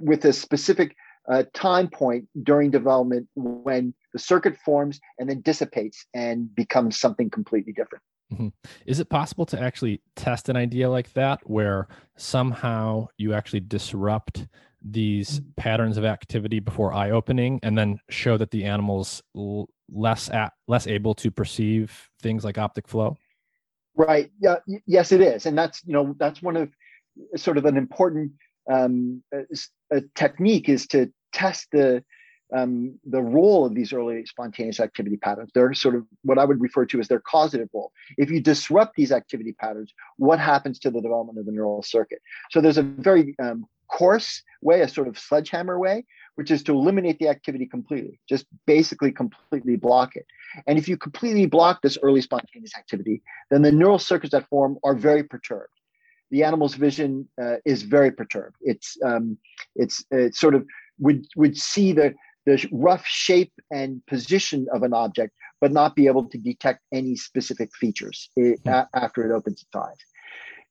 with a specific uh, time point during development when the circuit forms and then dissipates and becomes something completely different. Mm-hmm. Is it possible to actually test an idea like that where somehow you actually disrupt these patterns of activity before eye opening and then show that the animal's l- less at, less able to perceive things like optic flow right yeah yes it is and that's you know that's one of sort of an important um, a, a technique is to test the um, the role of these early spontaneous activity patterns. They're sort of what I would refer to as their causative role. If you disrupt these activity patterns, what happens to the development of the neural circuit? So there's a very um, coarse way, a sort of sledgehammer way, which is to eliminate the activity completely, just basically completely block it. And if you completely block this early spontaneous activity, then the neural circuits that form are very perturbed. The animal's vision uh, is very perturbed. It's um, it's it's sort of would would see the the rough shape and position of an object, but not be able to detect any specific features it, mm. a, after it opens its eyes.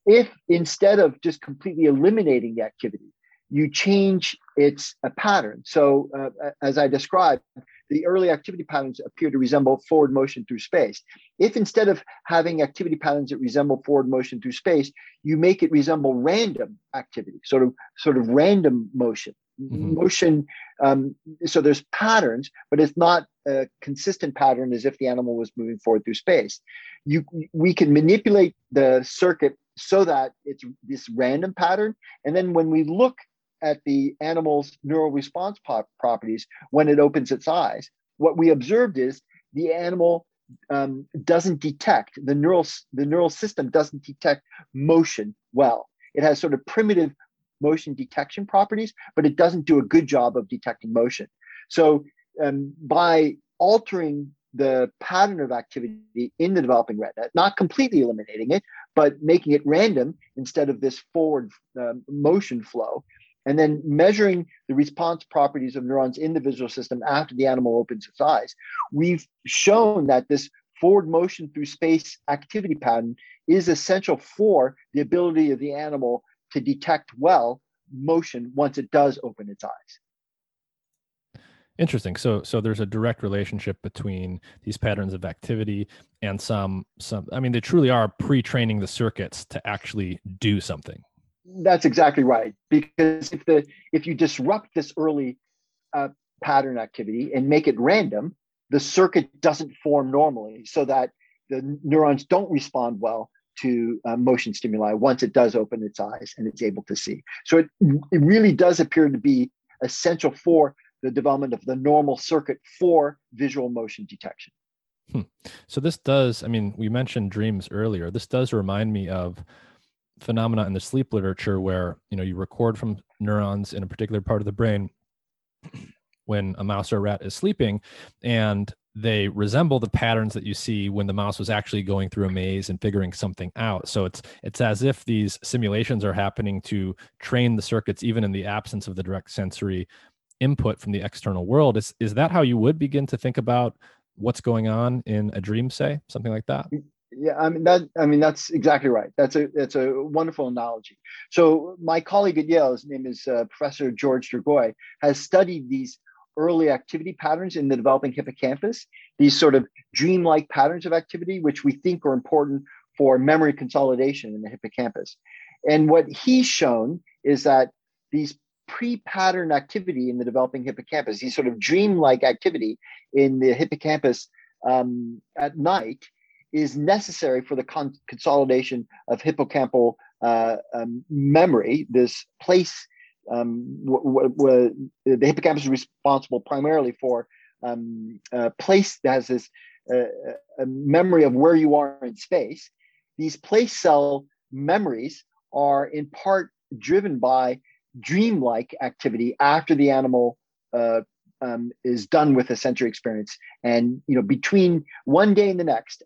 If instead of just completely eliminating the activity, you change its a pattern. So, uh, as I described, the early activity patterns appear to resemble forward motion through space. If instead of having activity patterns that resemble forward motion through space, you make it resemble random activity, sort of sort of random motion, mm-hmm. motion. Um, so there's patterns, but it's not a consistent pattern as if the animal was moving forward through space. You, we can manipulate the circuit so that it's this random pattern. And then when we look at the animal's neural response properties when it opens its eyes, what we observed is the animal um, doesn't detect the neural the neural system doesn't detect motion well. It has sort of primitive motion detection properties, but it doesn't do a good job of detecting motion. So um, by altering the pattern of activity in the developing retina, not completely eliminating it, but making it random instead of this forward uh, motion flow, and then measuring the response properties of neurons in the visual system after the animal opens its eyes, we've shown that this forward motion through space activity pattern is essential for the ability of the animal to detect well motion once it does open its eyes. Interesting. So so there's a direct relationship between these patterns of activity and some some I mean they truly are pre-training the circuits to actually do something. That's exactly right. Because if the if you disrupt this early uh, pattern activity and make it random, the circuit doesn't form normally so that the neurons don't respond well to uh, motion stimuli once it does open its eyes and it's able to see. So it, it really does appear to be essential for the development of the normal circuit for visual motion detection. Hmm. So this does, I mean, we mentioned dreams earlier. This does remind me of phenomena in the sleep literature where, you know, you record from neurons in a particular part of the brain when a mouse or a rat is sleeping and they resemble the patterns that you see when the mouse was actually going through a maze and figuring something out so it's it's as if these simulations are happening to train the circuits even in the absence of the direct sensory input from the external world is is that how you would begin to think about what's going on in a dream say? Something like that? Yeah i mean that i mean that's exactly right. That's a that's a wonderful analogy. So my colleague at yale his name is uh, professor george Dragoi, has studied these early activity patterns in the developing hippocampus, these sort of dreamlike patterns of activity, which we think are important for memory consolidation in the hippocampus. And what he's shown is that these pre-pattern activity in the developing hippocampus, these sort of dreamlike activity in the hippocampus um, at night, is necessary for the con- consolidation of hippocampal uh, um, memory, this place um, the hippocampus is responsible primarily for um, place that has this uh, memory of where you are in space. These place cell memories are in part driven by dreamlike activity after the animal uh, um, is done with a sensory experience. And you know, between one day and the next,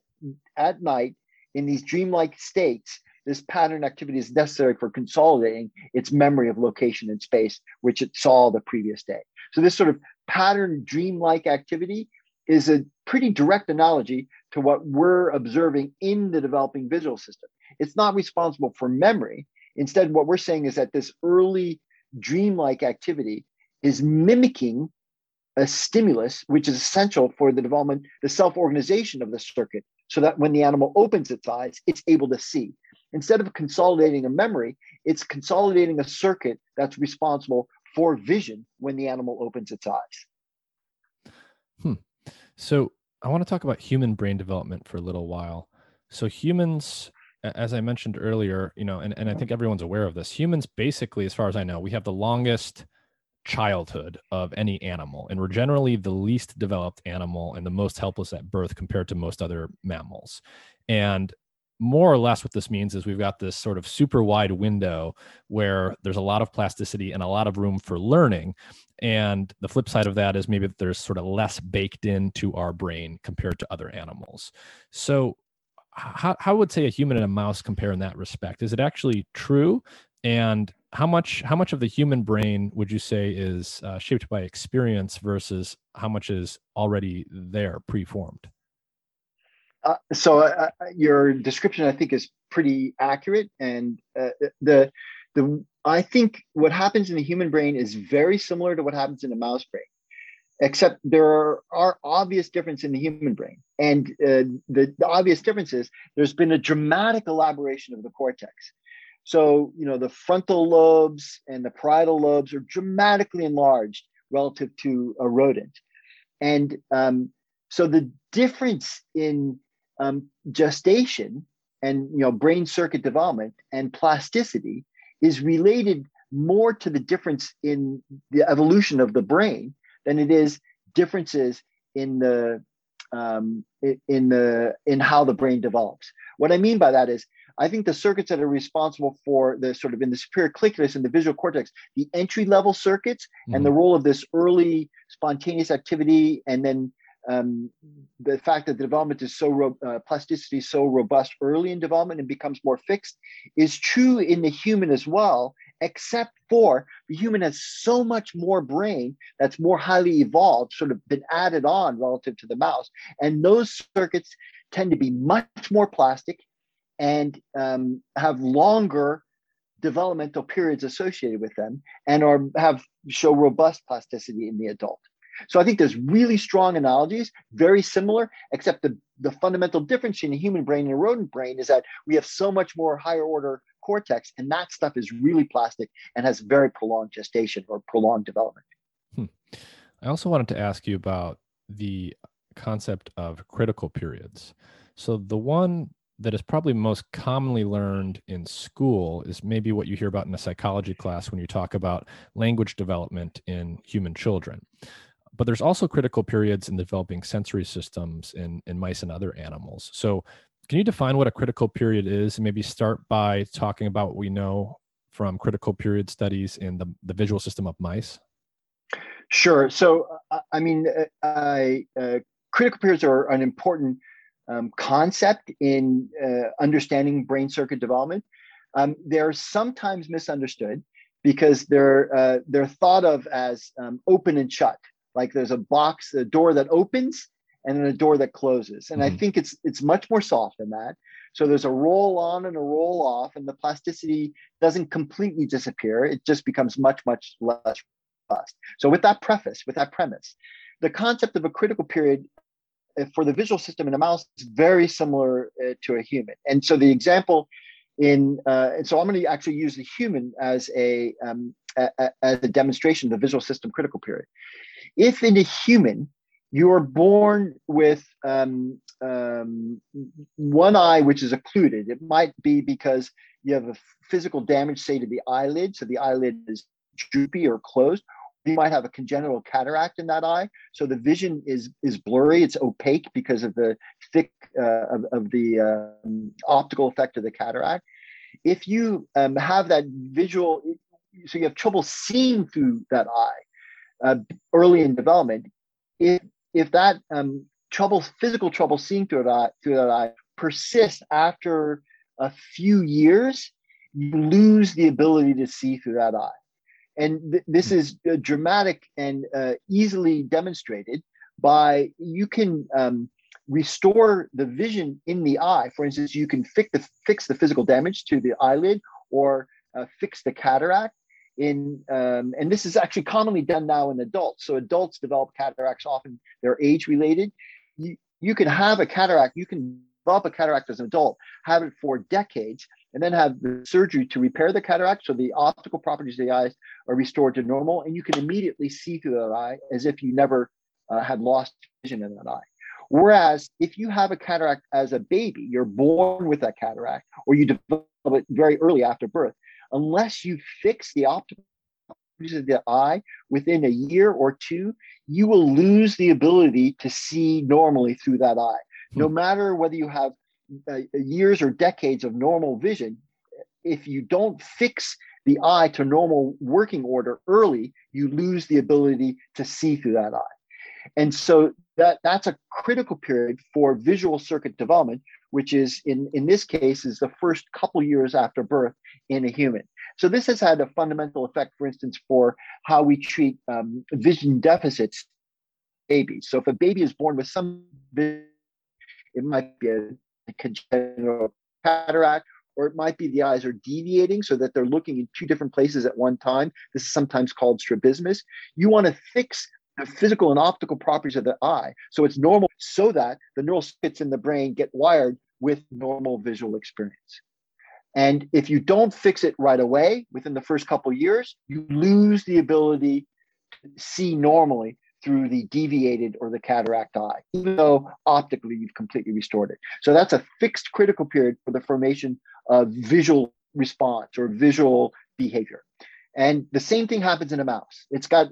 at night, in these dreamlike states, this pattern activity is necessary for consolidating its memory of location and space, which it saw the previous day. So this sort of pattern dreamlike activity is a pretty direct analogy to what we're observing in the developing visual system. It's not responsible for memory. Instead, what we're saying is that this early dreamlike activity is mimicking a stimulus, which is essential for the development, the self organization of the circuit, so that when the animal opens its eyes, it's able to see instead of consolidating a memory, it's consolidating a circuit that's responsible for vision when the animal opens its eyes. Hmm. So I want to talk about human brain development for a little while. So humans, as I mentioned earlier, you know, and, and I think everyone's aware of this, humans basically, as far as I know, we have the longest childhood of any animal. And we're generally the least developed animal and the most helpless at birth compared to most other mammals. And more or less what this means is we've got this sort of super wide window where there's a lot of plasticity and a lot of room for learning and the flip side of that is maybe there's sort of less baked into our brain compared to other animals so how, how would say a human and a mouse compare in that respect? Is it actually true? And how much how much of the human brain would you say is uh, shaped by experience versus how much is already there preformed? Uh, so uh, uh, your description, I think, is pretty accurate. And uh, the the I think what happens in the human brain is very similar to what happens in the mouse brain, except there are, obvious differences in the human brain. And uh, the, the obvious difference is there's been a dramatic elaboration of the cortex. So you know the frontal lobes and the parietal lobes are dramatically enlarged relative to a rodent, and um, so the difference in um, gestation and you know brain circuit development and plasticity is related more to the difference in the evolution of the brain than it is differences in the um, in the in how the brain develops. What I mean by that is, I think the circuits that are responsible for the sort of in the superior colliculus and the visual cortex, the entry level circuits, mm-hmm. and the role of this early spontaneous activity, and then um, the fact that the development is so ro- uh, plasticity is so robust early in development and becomes more fixed is true in the human as well except for the human has so much more brain that's more highly evolved sort of been added on relative to the mouse. And those circuits tend to be much more plastic and um, have longer developmental periods associated with them and are have show robust plasticity in the adult. So I think there's really strong analogies, very similar, except the, the fundamental difference in the human brain and a rodent brain is that we have so much more higher order cortex, and that stuff is really plastic and has very prolonged gestation or prolonged development. Hmm. I also wanted to ask you about the concept of critical periods. So the one that is probably most commonly learned in school is maybe what you hear about in a psychology class when you talk about language development in human children but there's also critical periods in developing sensory systems in, in mice and other animals. So, can you define what a critical period is and maybe start by talking about what we know from critical period studies in the, the visual system of mice? Sure. So, uh, I mean, uh, I, uh, critical periods are an important um, concept in uh, understanding brain circuit development. Um, they're sometimes misunderstood because they're uh, they're thought of as um, open and shut like there's a box, a door that opens and then a door that closes. And mm-hmm. I think it's it's much more soft than that. So there's a roll on and a roll off, and the plasticity doesn't completely disappear. It just becomes much, much less robust. So with that preface, with that premise, the concept of a critical period uh, for the visual system in a mouse is very similar uh, to a human. And so the example in uh, and so I'm going to actually use the human as a, um, a, a as a demonstration of the visual system critical period. If in a human you are born with um, um, one eye which is occluded, it might be because you have a physical damage, say to the eyelid, so the eyelid is droopy or closed. You might have a congenital cataract in that eye, so the vision is is blurry. It's opaque because of the thick uh, of, of, the um, optical effect of the cataract. If you um, have that visual, so you have trouble seeing through that eye, uh, early in development, if if that um, trouble, physical trouble seeing through that through that eye persists after a few years, you lose the ability to see through that eye. And th- this is uh, dramatic and uh, easily demonstrated by you can um, restore the vision in the eye. For instance, you can fix the, fix the physical damage to the eyelid or uh, fix the cataract in um, and this is actually commonly done now in adults. So adults develop cataracts often they're age related you, you can have a cataract you can develop a cataract as an adult have it for decades and then have the surgery to repair the cataract so the optical properties of the eyes are restored to normal and you can immediately see through that eye as if you never uh, had lost vision in that eye. Whereas if you have a cataract as a baby you're born with that cataract or you develop it very early after birth unless you fix the optical of the eye, within a year or two, you will lose the ability to see normally through that eye. Hmm. No matter whether you have uh, years or decades of normal vision, if you don't fix the eye to normal working order early, you lose the ability to see through that eye. And so that, that's a critical period for visual circuit development, which is in, in this case is the first couple years after birth in a human. So this has had a fundamental effect, for instance, for how we treat um, vision deficits babies. So if a baby is born with some it might be a congenital cataract or it might be the eyes are deviating so that they're looking in two different places at one time. This is sometimes called strabismus. You want to fix the physical and optical properties of the eye so it's normal so that the neural circuits in the brain get wired with normal visual experience. And if you don't fix it right away within the first couple years, you lose the ability to see normally through the deviated or the cataract eye, even though optically you've completely restored it. So that's a fixed critical period for the formation of visual response or visual behavior. And the same thing happens in a mouse. It's got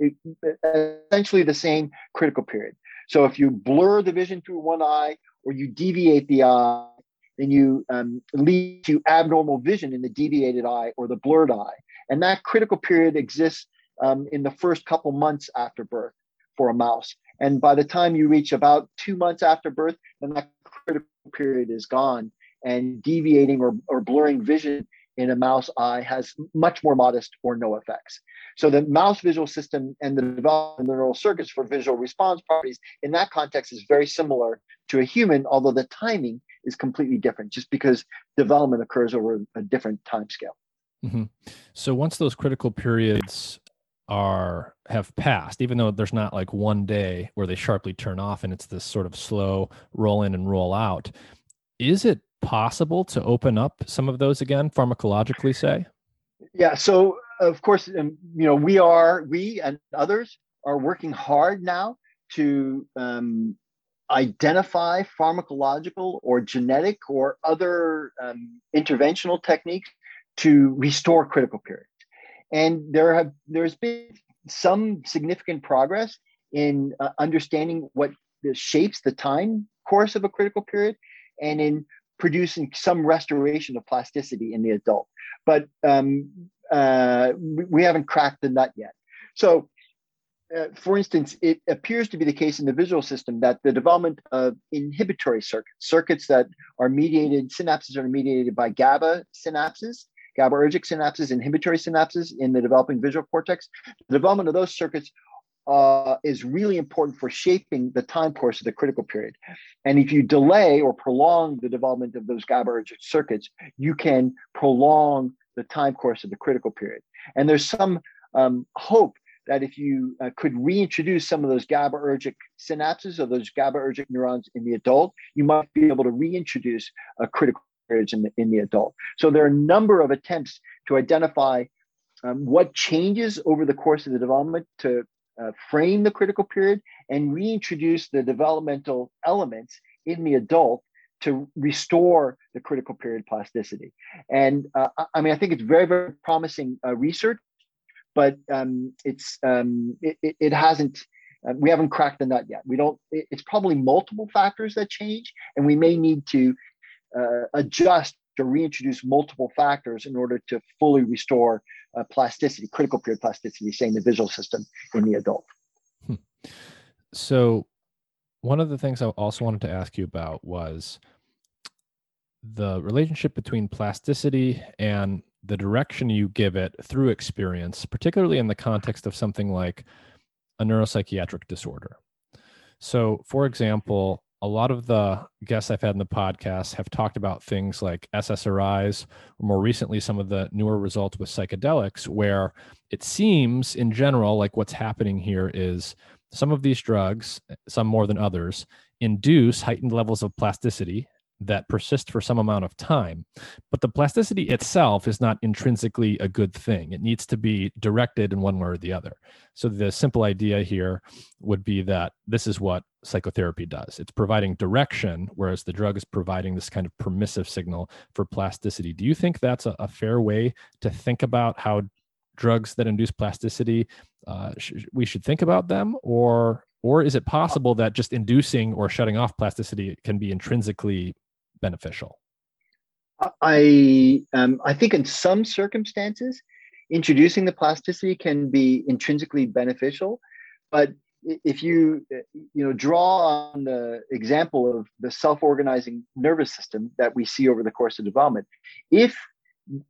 essentially the same critical period. So if you blur the vision through one eye or you deviate the eye, then you um, lead to abnormal vision in the deviated eye or the blurred eye. And that critical period exists um, in the first couple months after birth for a mouse. And by the time you reach about two months after birth, then that critical period is gone. And deviating or, or blurring vision in a mouse eye has much more modest or no effects. So the mouse visual system and the development of the neural circuits for visual response properties in that context is very similar to a human, although the timing is completely different just because development occurs over a different time scale. Mm-hmm. So once those critical periods are have passed, even though there's not like one day where they sharply turn off and it's this sort of slow roll in and roll out, is it possible to open up some of those again pharmacologically, say? Yeah. So of course, um, you know, we are we and others are working hard now to um, identify pharmacological or genetic or other um, interventional techniques to restore critical periods. And there have there's been some significant progress in uh, understanding what shapes the time course of a critical period and in producing some restoration of plasticity in the adult. But um, uh, we haven't cracked the nut yet. So uh, for instance, it appears to be the case in the visual system that the development of inhibitory circuits, circuits that are mediated, synapses are mediated by GABA synapses, GABAergic synapses, inhibitory synapses in the developing visual cortex. The development of those circuits uh, is really important for shaping the time course of the critical period. And if you delay or prolong the development of those GABAergic circuits, you can prolong the time course of the critical period. And there's some um, hope that if you uh, could reintroduce some of those GABAergic synapses or those GABAergic neurons in the adult, you might be able to reintroduce a critical period in the, in the adult. So there are a number of attempts to identify um, what changes over the course of the development to uh, frame the critical period and reintroduce the developmental elements in the adult to restore the critical period plasticity. And uh, I mean, I think it's very, very promising uh, research but um, it's um, it, it, hasn't. Uh, we haven't cracked the nut yet. We don't. It, it's probably multiple factors that change, and we may need to uh, adjust or reintroduce multiple factors in order to fully restore uh, plasticity, critical period plasticity, say in the visual system in the adult. Hmm. So, one of the things I also wanted to ask you about was the relationship between plasticity and the direction you give it through experience, particularly in the context of something like a neuropsychiatric disorder. So, for example, a lot of the guests I've had in the podcast have talked about things like SSRIs, or more recently, some of the newer results with psychedelics, where it seems in general like what's happening here is some of these drugs, some more than others, induce heightened levels of plasticity that persist for some amount of time. But the plasticity itself is not intrinsically a good thing. It needs to be directed in one way or the other. So the simple idea here would be that this is what psychotherapy does it's providing direction, whereas the drug is providing this kind of permissive signal for plasticity. Do you think that's a, a fair way to think about how drugs that induce plasticity, uh, sh- we should think about them, or or is it possible that just inducing or shutting off plasticity can be intrinsically beneficial? I um, I think in some circumstances, introducing the plasticity can be intrinsically beneficial, but if you you know draw on the example of the self-organizing nervous system that we see over the course of development, if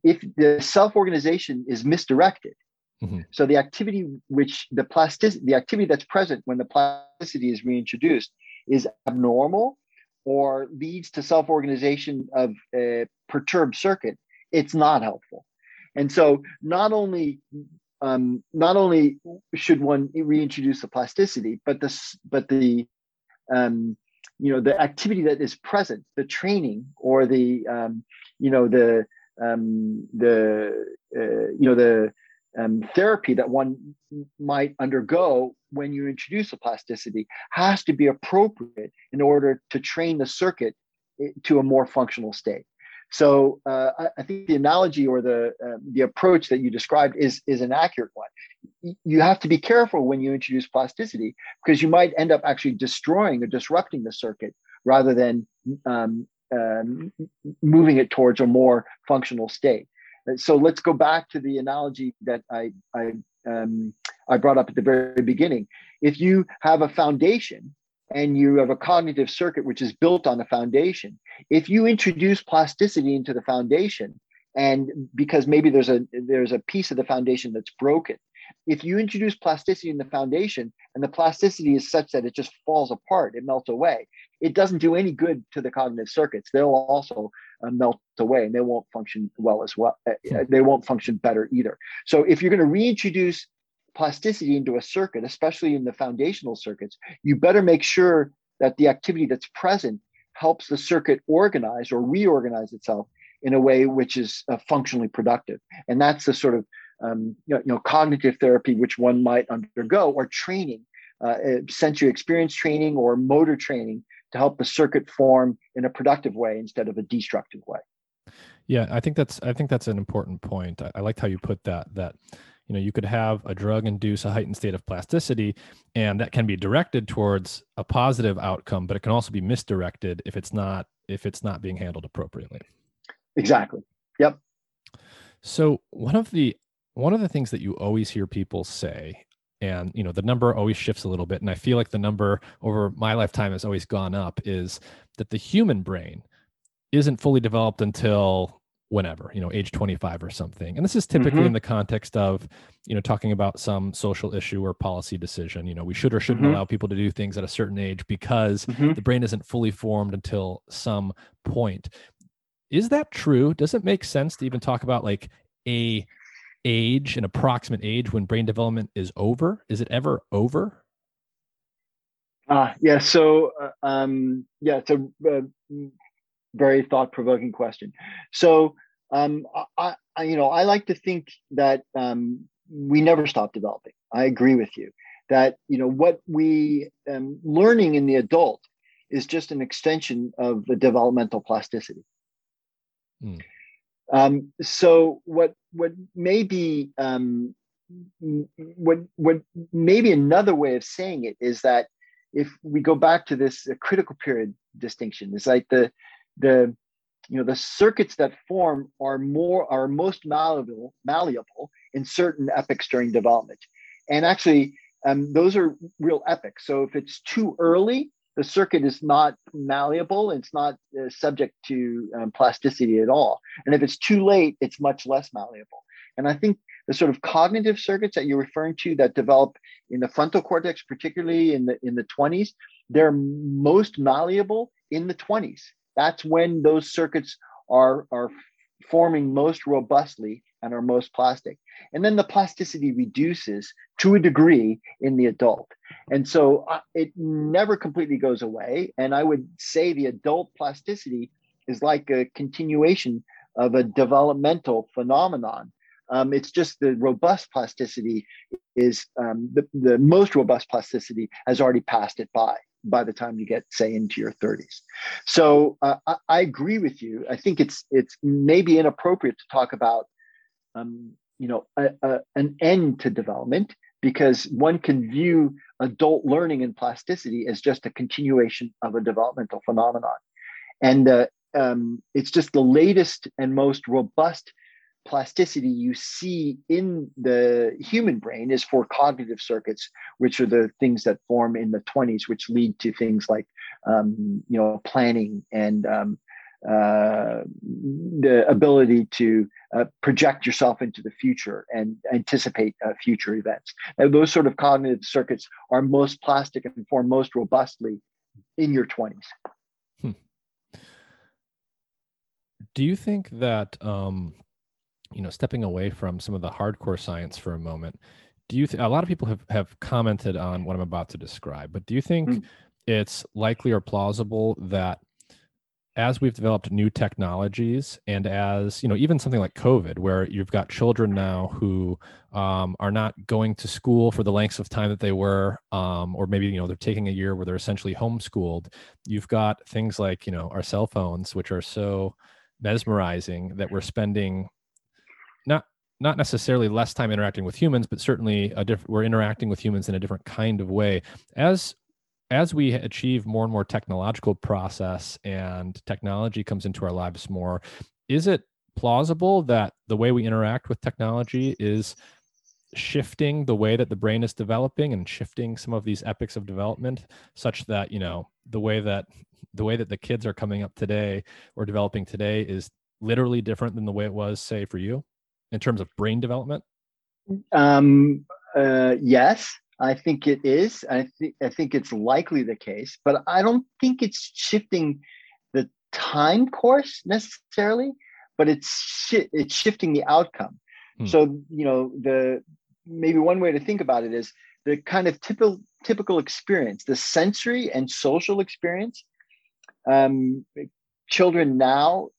if the self-organization is misdirected, mm-hmm. so the activity which the plasticity the activity that's present when the plasticity is reintroduced is abnormal or leads to self-organization of a perturbed circuit, it's not helpful. And so not only um, not only should one reintroduce the plasticity, but the but the um, you know the activity that is present, the training or the um, you know the um, the uh, you know the um, therapy that one might undergo when you introduce a plasticity has to be appropriate in order to train the circuit eh, to a more functional state. So uh, I, I, think the analogy or the uh, the approach that you described is is an accurate one. You have to be careful when you introduce plasticity because you might end up actually destroying or disrupting the circuit rather than um, um, moving it towards a more functional state. So let's go back to the analogy that I I um, I brought up at the very beginning. If you have a foundation and you have a cognitive circuit which is built on a foundation, if you introduce plasticity into the foundation, and because maybe there's a there's a piece of the foundation that's broken, if you introduce plasticity in the foundation and the plasticity is such that it just falls apart, it melts away, it doesn't do any good to the cognitive circuits. They'll also uh, melt away and they won't function well as well. Uh, uh they won't function better either. So if you're going to reintroduce plasticity into a circuit, especially in the foundational circuits, you better make sure that the activity that's present helps the circuit organize or reorganize itself in a way which is uh, functionally productive. And that's the sort of um, you, know, you, know, cognitive therapy which one might undergo or training, uh, uh, sensory experience training or motor training to help the circuit form in a productive way instead of a destructive way. Yeah, I think that's I think that's an important point. I, I liked how you put that that you know you could have a drug induce a heightened state of plasticity and that can be directed towards a positive outcome but it can also be misdirected if it's not if it's not being handled appropriately exactly yep so one of the one of the things that you always hear people say and you know the number always shifts a little bit and i feel like the number over my lifetime has always gone up is that the human brain isn't fully developed until whenever you know age 25 or something and this is typically mm-hmm. in the context of you know talking about some social issue or policy decision you know we should or shouldn't mm-hmm. allow people to do things at a certain age because mm-hmm. the brain isn't fully formed until some point is that true does it make sense to even talk about like a age an approximate age when brain development is over is it ever over uh, yeah so uh, um, yeah it's a uh, very thought provoking question. So, um, I, I, you know, I like to think that um, we never stop developing. I agree with you that you know what we um, learning in the adult is just an extension of the developmental plasticity. Mm. Um, so what what may be um, what what maybe another way of saying it is that if we go back to this uh, critical period distinction, it's like the the you know the circuits that form are more are most malleable malleable in certain epochs during development. And actually um, those are real epochs. So if it's too early the circuit is not malleable it's not uh, subject to um, plasticity at all. And if it's too late it's much less malleable. And i think the sort of cognitive circuits that you're referring to that develop in the frontal cortex particularly in the in the 20s they're most malleable in the 20s that's when those circuits are, are forming most robustly and are most plastic. And then the plasticity reduces to a degree in the adult. And so uh, it never completely goes away. And I would say the adult plasticity is like a continuation of a developmental phenomenon. Um, it's just the robust plasticity is um, the, the most robust plasticity has already passed it by by the time you get say into your 30s so uh, I, I, agree with you i think it's it's maybe inappropriate to talk about um, you know a, a, an end to development because one can view adult learning and plasticity as just a continuation of a developmental phenomenon. And uh, um, it's just the latest and most robust plasticity you see in the human brain is for cognitive circuits, which are the things that form in the 20s, which lead to things like, um, you know, planning and um, uh, the ability to uh, project yourself into the future and anticipate uh, future events. And those sort of cognitive circuits are most plastic and form most robustly in your 20s. Hmm. Do you think that um, you know, stepping away from some of the hardcore science for a moment, do you? Th- a lot of people have have commented on what I'm about to describe, but do you think mm. it's likely or plausible that as we've developed new technologies and as you know even something like covid where you've got children now who um, are not going to school for the lengths of time that they were um, or maybe you know they're taking a year where they're essentially homeschooled you've got things like you know our cell phones which are so mesmerizing that we're spending not not necessarily less time interacting with humans, but certainly a diff- we're interacting with humans in a different kind of way. As as we achieve more and more technological process and technology comes into our lives more, is it plausible that the way we interact with technology is shifting the way that the brain is developing and shifting some of these epochs of development such that you know the way that the way that the kids are coming up today or developing today is literally different than the way it was say for you in terms of brain development? Um, uh, yes, I think it is. I think I think it's likely the case, but I don't think it's shifting the time course necessarily, but it's shi- it's shifting the outcome. Hmm. So you know the maybe one way to think about it is the kind of typical typical experience, the sensory and social experience. Um, children now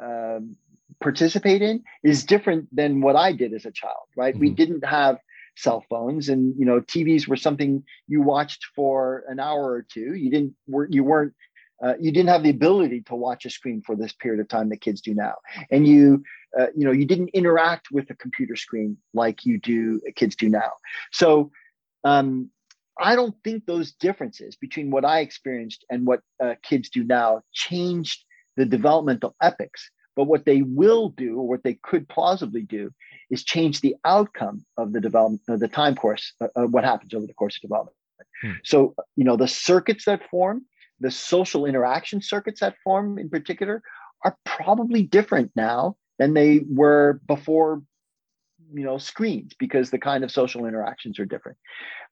um, participate in is different than what I did as a child, right? Mm-hmm. We didn't have cell phones and you know TVs were something you watched for an hour or two. You didn't were you weren't uh, you didn't have the ability to watch a screen for this period of time that kids do now, and you uh, you know you didn't interact with a computer screen like you do kids do now. So um, I don't think those differences between what I experienced and what uh, kids do now changed the developmental epochs but what they will do, or what they could plausibly do, is change the outcome of the development, of the time course, uh, uh, what happens over the course of development. Hmm. So, you know, the circuits that form, the social interaction circuits that form in particular, are probably different now than they were before you know screens because the kind of social interactions are different.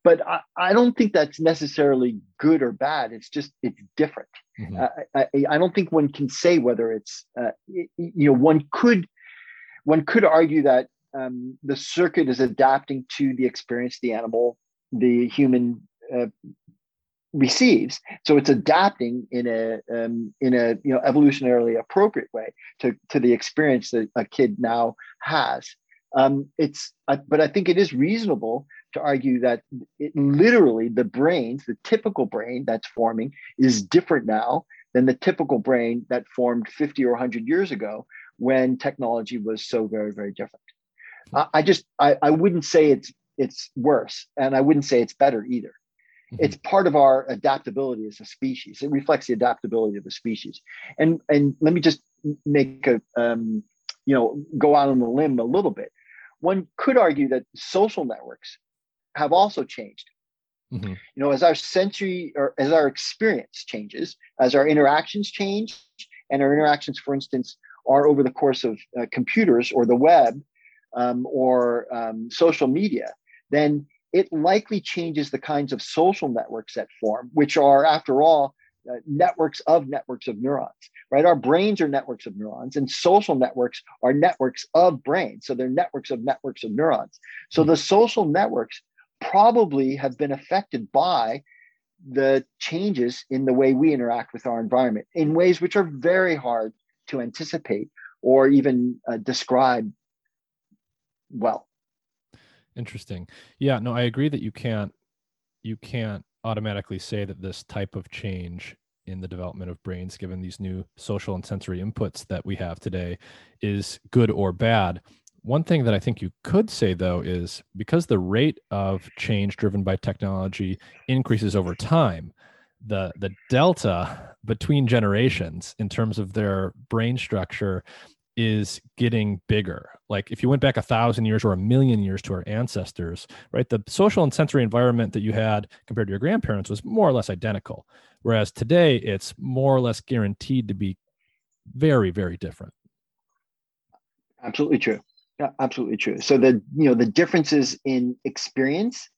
But I, I don't think that's necessarily good or bad. It's just it's different. Mm-hmm. I, I, I, don't think one can say whether it's uh, you know one could one could argue that um, the circuit is adapting to the experience the animal the human uh, receives. So it's adapting in a um, in a you know evolutionarily appropriate way to to the experience that a kid now has um, it's, uh, but I think it is reasonable to argue that it, literally the brains, the typical brain that's forming, is different now than the typical brain that formed 50 or 100 years ago when technology was so very, very different. I, I just, I, I wouldn't say it's it's worse, and I wouldn't say it's better either. Mm-hmm. It's part of our adaptability as a species. It reflects the adaptability of the species. And and let me just make a um, you know go out on the limb a little bit one could argue that social networks have also changed. Mm-hmm. You know, as our century or as our experience changes, as our interactions change, and our interactions, for instance, are over the course of uh, computers or the web um, or um, social media, then it likely changes the kinds of social networks that form, which are, after all, uh, networks of networks of neurons, right? Our brains are networks of neurons, and social networks are networks of brains. So they're networks of networks of neurons. So the social networks probably have been affected by the changes in the way we interact with our environment in ways which are very hard to anticipate or even uh, describe well. Interesting. Yeah, no, I agree that you can't you can't automatically say that this type of change in the development of brains, given these new social and sensory inputs that we have today, is good or bad. One thing that I think you could say, though, is because the rate of change driven by technology increases over time, the the delta between generations in terms of their brain structure is getting bigger. Like if you went back a thousand years or a million years to our ancestors, right? The social and sensory environment that you had compared to your grandparents was more or less identical. Whereas today it's more or less guaranteed to be very, very different. Absolutely true. Yeah, absolutely true. So the you know the differences in experience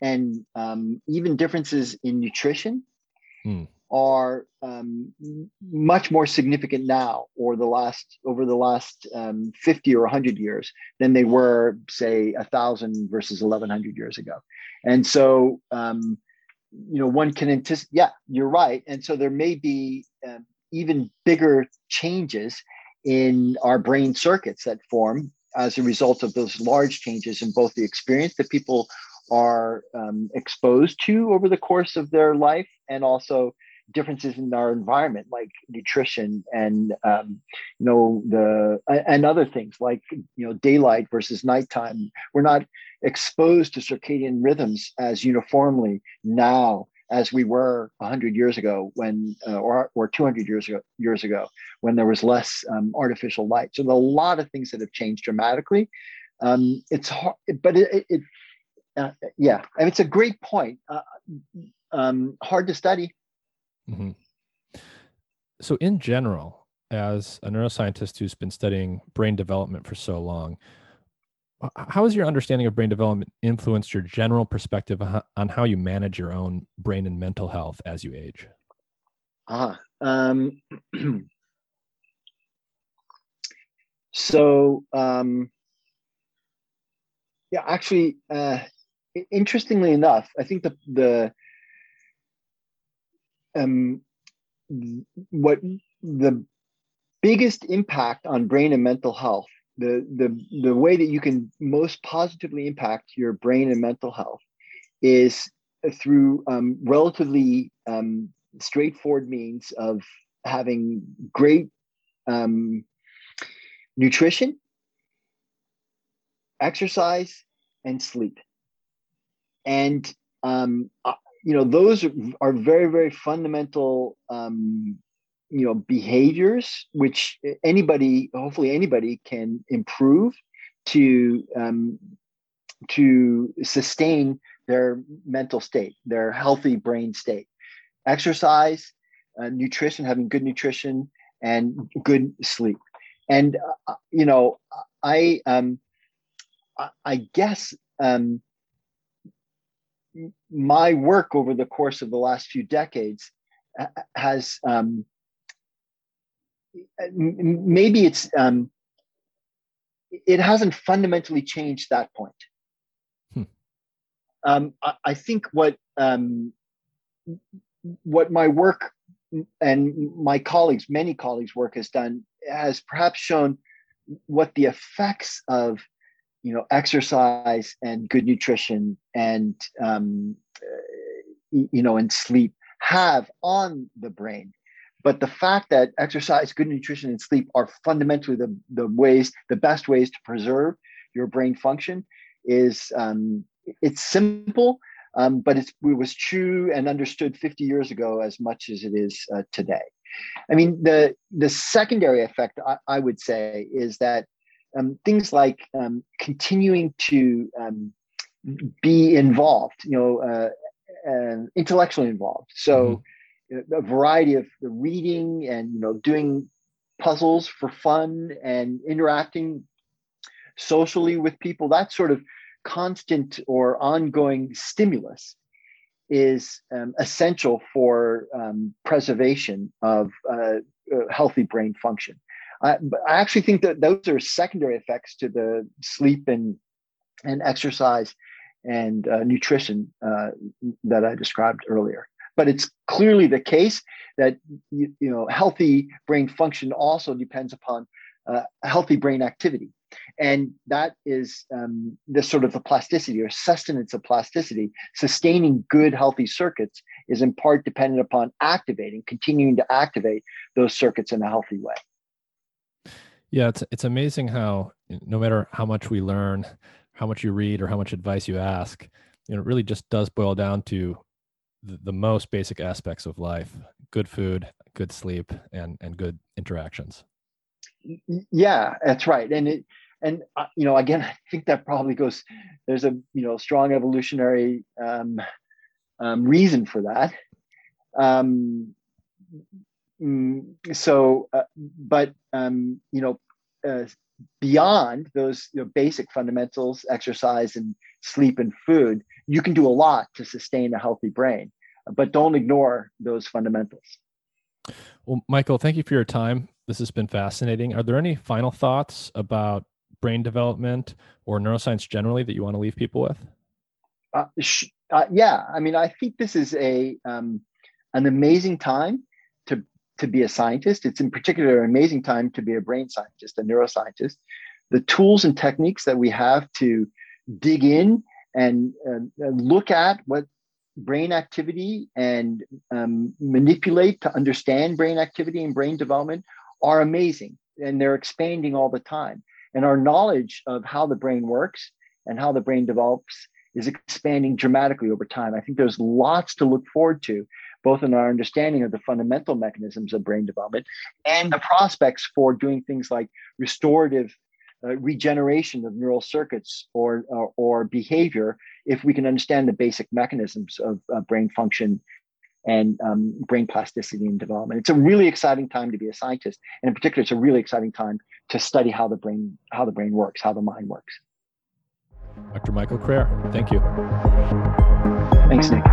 and um, even differences in nutrition hmm. Are um, much more significant now, or the last over the last um, fifty or hundred years than they were, say, a thousand versus eleven hundred years ago. And so, um, you know, one can anticipate. Yeah, you're right. And so there may be um, even bigger changes in our brain circuits that form as a result of those large changes in both the experience that people are um, exposed to over the course of their life and also differences in our environment like nutrition and um, you know the and other things like you know daylight versus nighttime. We're not exposed to circadian rhythms as uniformly now as we were 100 years ago when uh, or, or 200 years ago years ago when there was less um, artificial light. So a lot of things that have changed dramatically. Um, it's hard but it, it uh, yeah and it's a great point. Uh, um, hard to study mm-hmm. so in general as a neuroscientist who's been studying brain development for so long how has your understanding of brain development influenced your general perspective on how you manage your own brain and mental health as you age? Ah, um, so um, yeah, actually, uh, interestingly enough, I think the the um, what the biggest impact on brain and mental health the the the way that you can most positively impact your brain and mental health is through um, relatively um, straightforward means of having great um, nutrition, exercise, and sleep. And um, you know those are very very fundamental um, you know behaviors which anybody hopefully anybody can improve to um, to sustain their mental state their healthy brain state. Exercise uh, nutrition having good nutrition and good sleep. And uh, you know i um i, I guess um my work over the course of the last few decades has um, maybe it's um, it hasn't fundamentally changed that point. Hmm. Um, I, I, think what um, what my work and my colleagues, many colleagues' work has done has perhaps shown what the effects of you know exercise and good nutrition and um, you know and sleep have on the brain but the fact that exercise, good nutrition, and sleep are fundamentally the, the ways, the best ways to preserve your brain function is um, it's simple, um, but it was true and understood 50 years ago as much as it is uh, today. I mean, the the secondary effect I, I would say is that um, things like um, continuing to um, be involved, you know, uh, uh, intellectually involved. So. Mm-hmm a variety of reading and you know doing puzzles for fun and interacting socially with people that sort of constant or ongoing stimulus is um, essential for um, preservation of uh, healthy brain function I, I actually think that those are secondary effects to the sleep and and exercise and uh, nutrition uh, that I described earlier. But it's clearly the case that you, you know healthy brain function also depends upon uh, healthy brain activity. And that is um, the sort of the plasticity or sustenance of plasticity. Sustaining good healthy circuits is in part dependent upon activating continuing to activate those circuits in a healthy way Yeah, it's it's amazing how no matter how much we learn, how much you read, or how much advice you ask, you know, it really just does boil down to the, the most basic aspects of life: good food, good sleep, and and good interactions. Yeah, that's right, and it and uh, you know again i think that probably goes there's a you know strong evolutionary um, um, reason for that um, mm, so uh, but um, you know uh, beyond those you know, basic fundamentals exercise and sleep and food you can do a lot to sustain a healthy brain but don't ignore those fundamentals. Well michael thank you for your time. This has been fascinating. Are there any final thoughts about brain development or neuroscience generally that you want to leave people with? Uh, sh- uh, yeah, I mean, I think this is a um, an amazing time to be a scientist. It's in particular an amazing time to be a brain scientist, a neuroscientist. The tools and techniques that we have to dig in and, and look at what brain activity and um, manipulate to understand brain activity and brain development are amazing, and they're expanding all the time. And our knowledge of how the brain works and how the brain develops is expanding dramatically over time. I think there's lots to look forward to, both in our understanding of the fundamental mechanisms of brain development and the prospects for doing things like restorative uh, regeneration of neural circuits or, or, or behavior if we can understand the basic mechanisms of uh, brain function and um, brain plasticity and development. It's a really exciting time to be a scientist, and in particular, it's a really exciting time to study how the brain how the brain works, how the mind works. Dr. Michael Crair, thank you. Thanks, Nick.